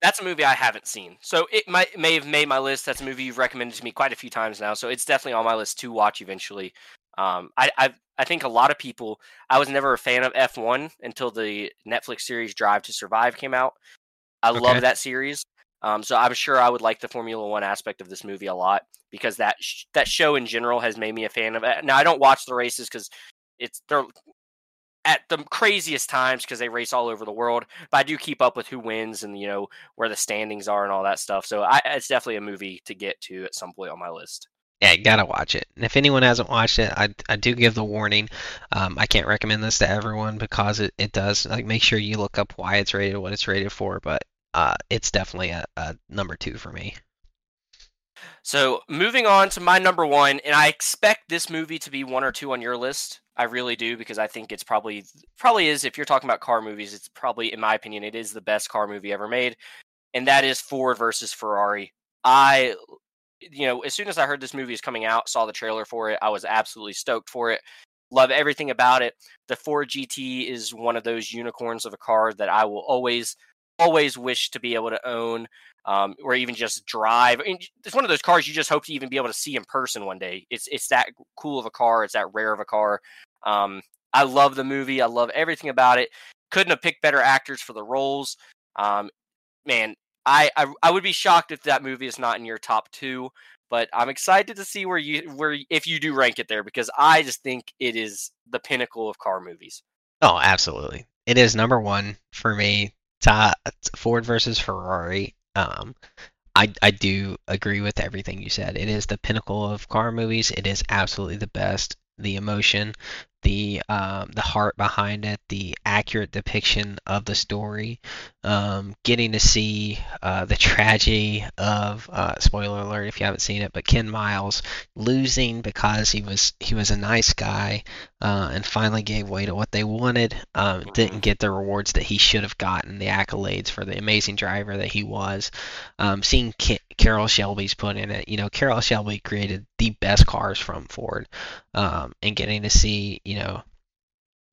That's a movie I haven't seen, so it might may have made my list. That's a movie you've recommended to me quite a few times now, so it's definitely on my list to watch eventually. Um, I I, I think a lot of people. I was never a fan of F1 until the Netflix series Drive to Survive came out. I Okay. love that series. Um, so I'm sure I would like the Formula One aspect of this movie a lot because that sh- that show in general has made me a fan of it. Now I don't watch the races because it's they're at the craziest times because they race all over the world. But I do keep up with who wins and you know where the standings are and all that stuff. So I, it's definitely a movie to get to at some point on my list. Yeah, you gotta watch it. And if anyone hasn't watched it, I, I do give the warning. Um, I can't recommend this to everyone because it, it does like make sure you look up why it's rated, what it's rated for. But uh, it's definitely a, a number two for me. So moving on to my number one, and I expect this movie to be one or two on your list. I really do because I think it's probably probably is if you're talking about car movies, it's probably in my opinion it is the best car movie ever made, and that is Ford versus Ferrari. I you know, as soon as I heard this movie is coming out, saw the trailer for it, I was absolutely stoked for it. Love everything about it. The Ford GT is one of those unicorns of a car that I will always, always wish to be able to own, um, or even just drive. it's one of those cars you just hope to even be able to see in person one day. It's it's that cool of a car. It's that rare of a car. Um, I love the movie. I love everything about it. Couldn't have picked better actors for the roles. Um, man, I, I I would be shocked if that movie is not in your top two but I'm excited to see where you where if you do rank it there because I just think it is the pinnacle of car movies. Oh, absolutely. It is number one for me. Ford versus Ferrari. Um, I I do agree with everything you said. It is the pinnacle of car movies. It is absolutely the best. The emotion, the um, the heart behind it, the accurate depiction of the story, um, getting to see uh, the tragedy of uh, spoiler alert if you haven't seen it, but Ken Miles losing because he was he was a nice guy uh, and finally gave way to what they wanted, um, didn't get the rewards that he should have gotten, the accolades for the amazing driver that he was. Um, seeing Ke- Carroll Shelby's put in it, you know, Carroll Shelby created the best cars from Ford, um, and getting to see you know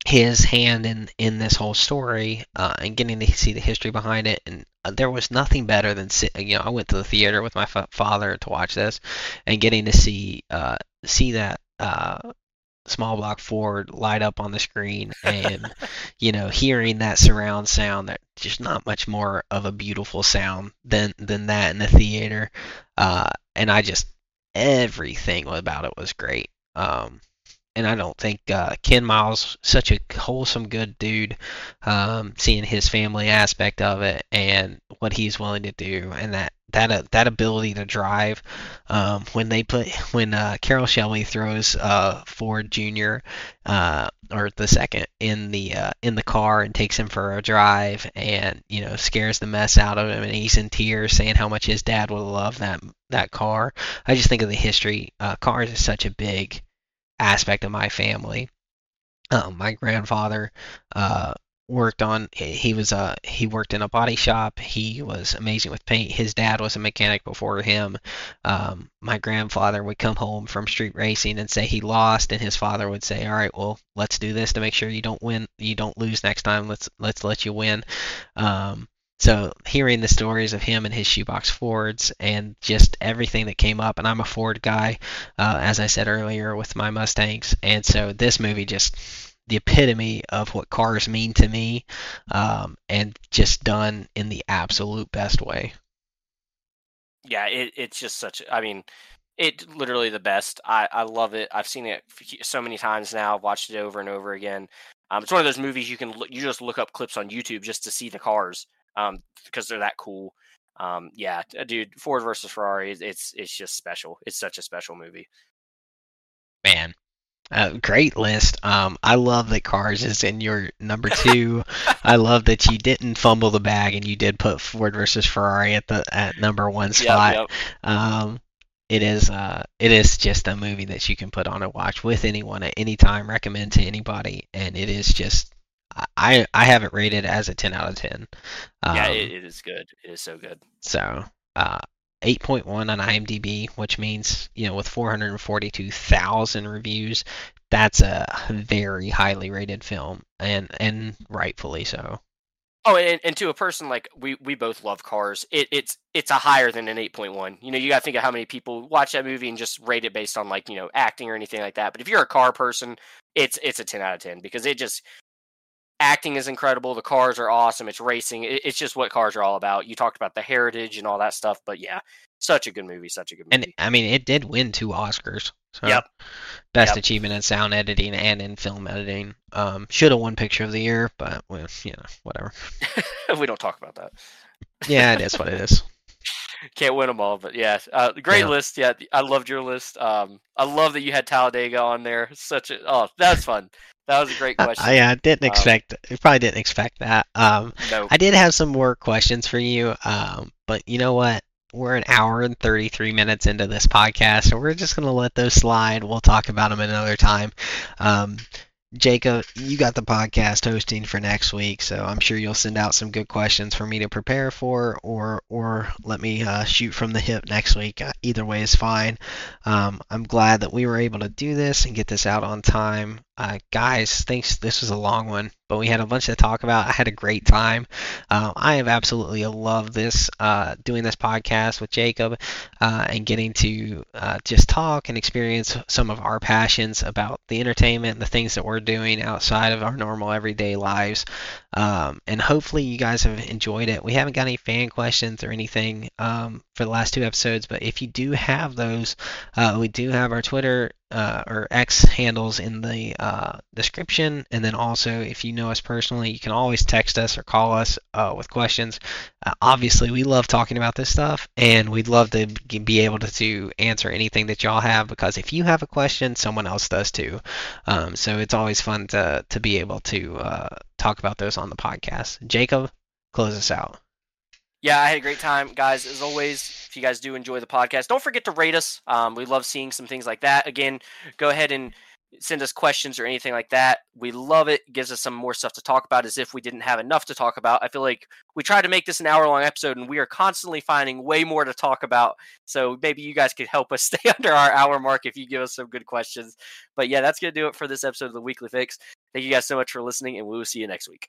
his hand in in this whole story uh, and getting to see the history behind it and uh, there was nothing better than sit, you know I went to the theater with my f- father to watch this and getting to see uh, see that uh, small block Ford light up on the screen and you know hearing that surround sound that just not much more of a beautiful sound than than that in the theater uh, and I just everything about it was great. Um, and I don't think uh, Ken Miles such a wholesome, good dude. Um, seeing his family aspect of it and what he's willing to do, and that that uh, that ability to drive. Um, when they put when uh, Carroll Shelby throws uh, Ford Jr. Uh, or the second in the uh, in the car and takes him for a drive, and you know scares the mess out of him, and he's in tears, saying how much his dad would love that that car. I just think of the history. Cars is such a big aspect of my family. Um, my grandfather uh, worked on he was uh he worked in a body shop. He was amazing with paint. His dad was a mechanic before him. Um, my grandfather would come home from street racing and say he lost and his father would say all right well let's do this to make sure you don't win you don't lose next time. Let's let's let you win. Um, so hearing the stories of him and his shoebox Fords and just everything that came up, and I'm a Ford guy, uh, as I said earlier with my Mustangs, and so this movie just the epitome of what cars mean to me, um, and just done in the absolute best way. Yeah, it, it's just such. I mean, it literally the best. I I love it. I've seen it so many times now. I've watched it over and over again. Um, it's one of those movies you can look, you just look up clips on YouTube just to see the cars um, because they're that cool. Um, yeah, dude, Ford versus Ferrari, it's it's just special. It's such a special movie. Man, uh, great list. Um, I love that Cars is in your number two. I love that you didn't fumble the bag and you did put Ford versus Ferrari at the at number one spot. Yep, yep. Um, it is uh, it is just a movie that you can put on and watch with anyone at any time. Recommend to anybody, and it is just I I have it rated as a 10 out of 10. Um, yeah, it, it is good. It is so good. So, uh, 8.1 on IMDb, which means you know with 442,000 reviews, that's a very highly rated film, and and rightfully so. Oh, and, and to a person like we, we both love cars. It, it's it's a higher than an eight point one. You know, you got to think of how many people watch that movie and just rate it based on like you know acting or anything like that. But if you're a car person, it's it's a ten out of ten because it just acting is incredible. The cars are awesome. It's racing. It's just what cars are all about. You talked about the heritage and all that stuff, but yeah, such a good movie. Such a good movie. And I mean, it did win two Oscars. So yep. Best yep. achievement in sound editing and in film editing. Um, should have won Picture of the Year, but well, you know, whatever. we don't talk about that. yeah, it is what it is. Can't win them all, but yeah, uh, great yeah. list. Yeah, I loved your list. Um, I love that you had Talladega on there. Such a oh, that's fun. That was a great question. I, I didn't um, expect. Um, probably didn't expect that. Um, no. I did have some more questions for you. Um, but you know what? We're an hour and 33 minutes into this podcast, so we're just gonna let those slide. We'll talk about them another time. Um, Jacob, you got the podcast hosting for next week, so I'm sure you'll send out some good questions for me to prepare for, or or let me uh, shoot from the hip next week. Uh, either way is fine. Um, I'm glad that we were able to do this and get this out on time. Uh, guys, thanks. This was a long one, but we had a bunch to talk about. I had a great time. Uh, I have absolutely loved this, uh, doing this podcast with Jacob uh, and getting to uh, just talk and experience some of our passions about the entertainment and the things that we're doing outside of our normal everyday lives. Um, and hopefully, you guys have enjoyed it. We haven't got any fan questions or anything um, for the last two episodes, but if you do have those, uh, we do have our Twitter uh, or X handles in the uh, description. And then also, if you know us personally, you can always text us or call us uh, with questions. Uh, obviously, we love talking about this stuff, and we'd love to be able to, to answer anything that y'all have because if you have a question, someone else does too. Um, so it's always fun to, to be able to uh, talk about those on the podcast. Jacob, close us out. Yeah, I had a great time, guys. As always, if you guys do enjoy the podcast, don't forget to rate us. Um, we love seeing some things like that. Again, go ahead and send us questions or anything like that. We love it. it. Gives us some more stuff to talk about as if we didn't have enough to talk about. I feel like we tried to make this an hour long episode and we are constantly finding way more to talk about. So maybe you guys could help us stay under our hour mark if you give us some good questions. But yeah, that's going to do it for this episode of the Weekly Fix. Thank you guys so much for listening and we will see you next week.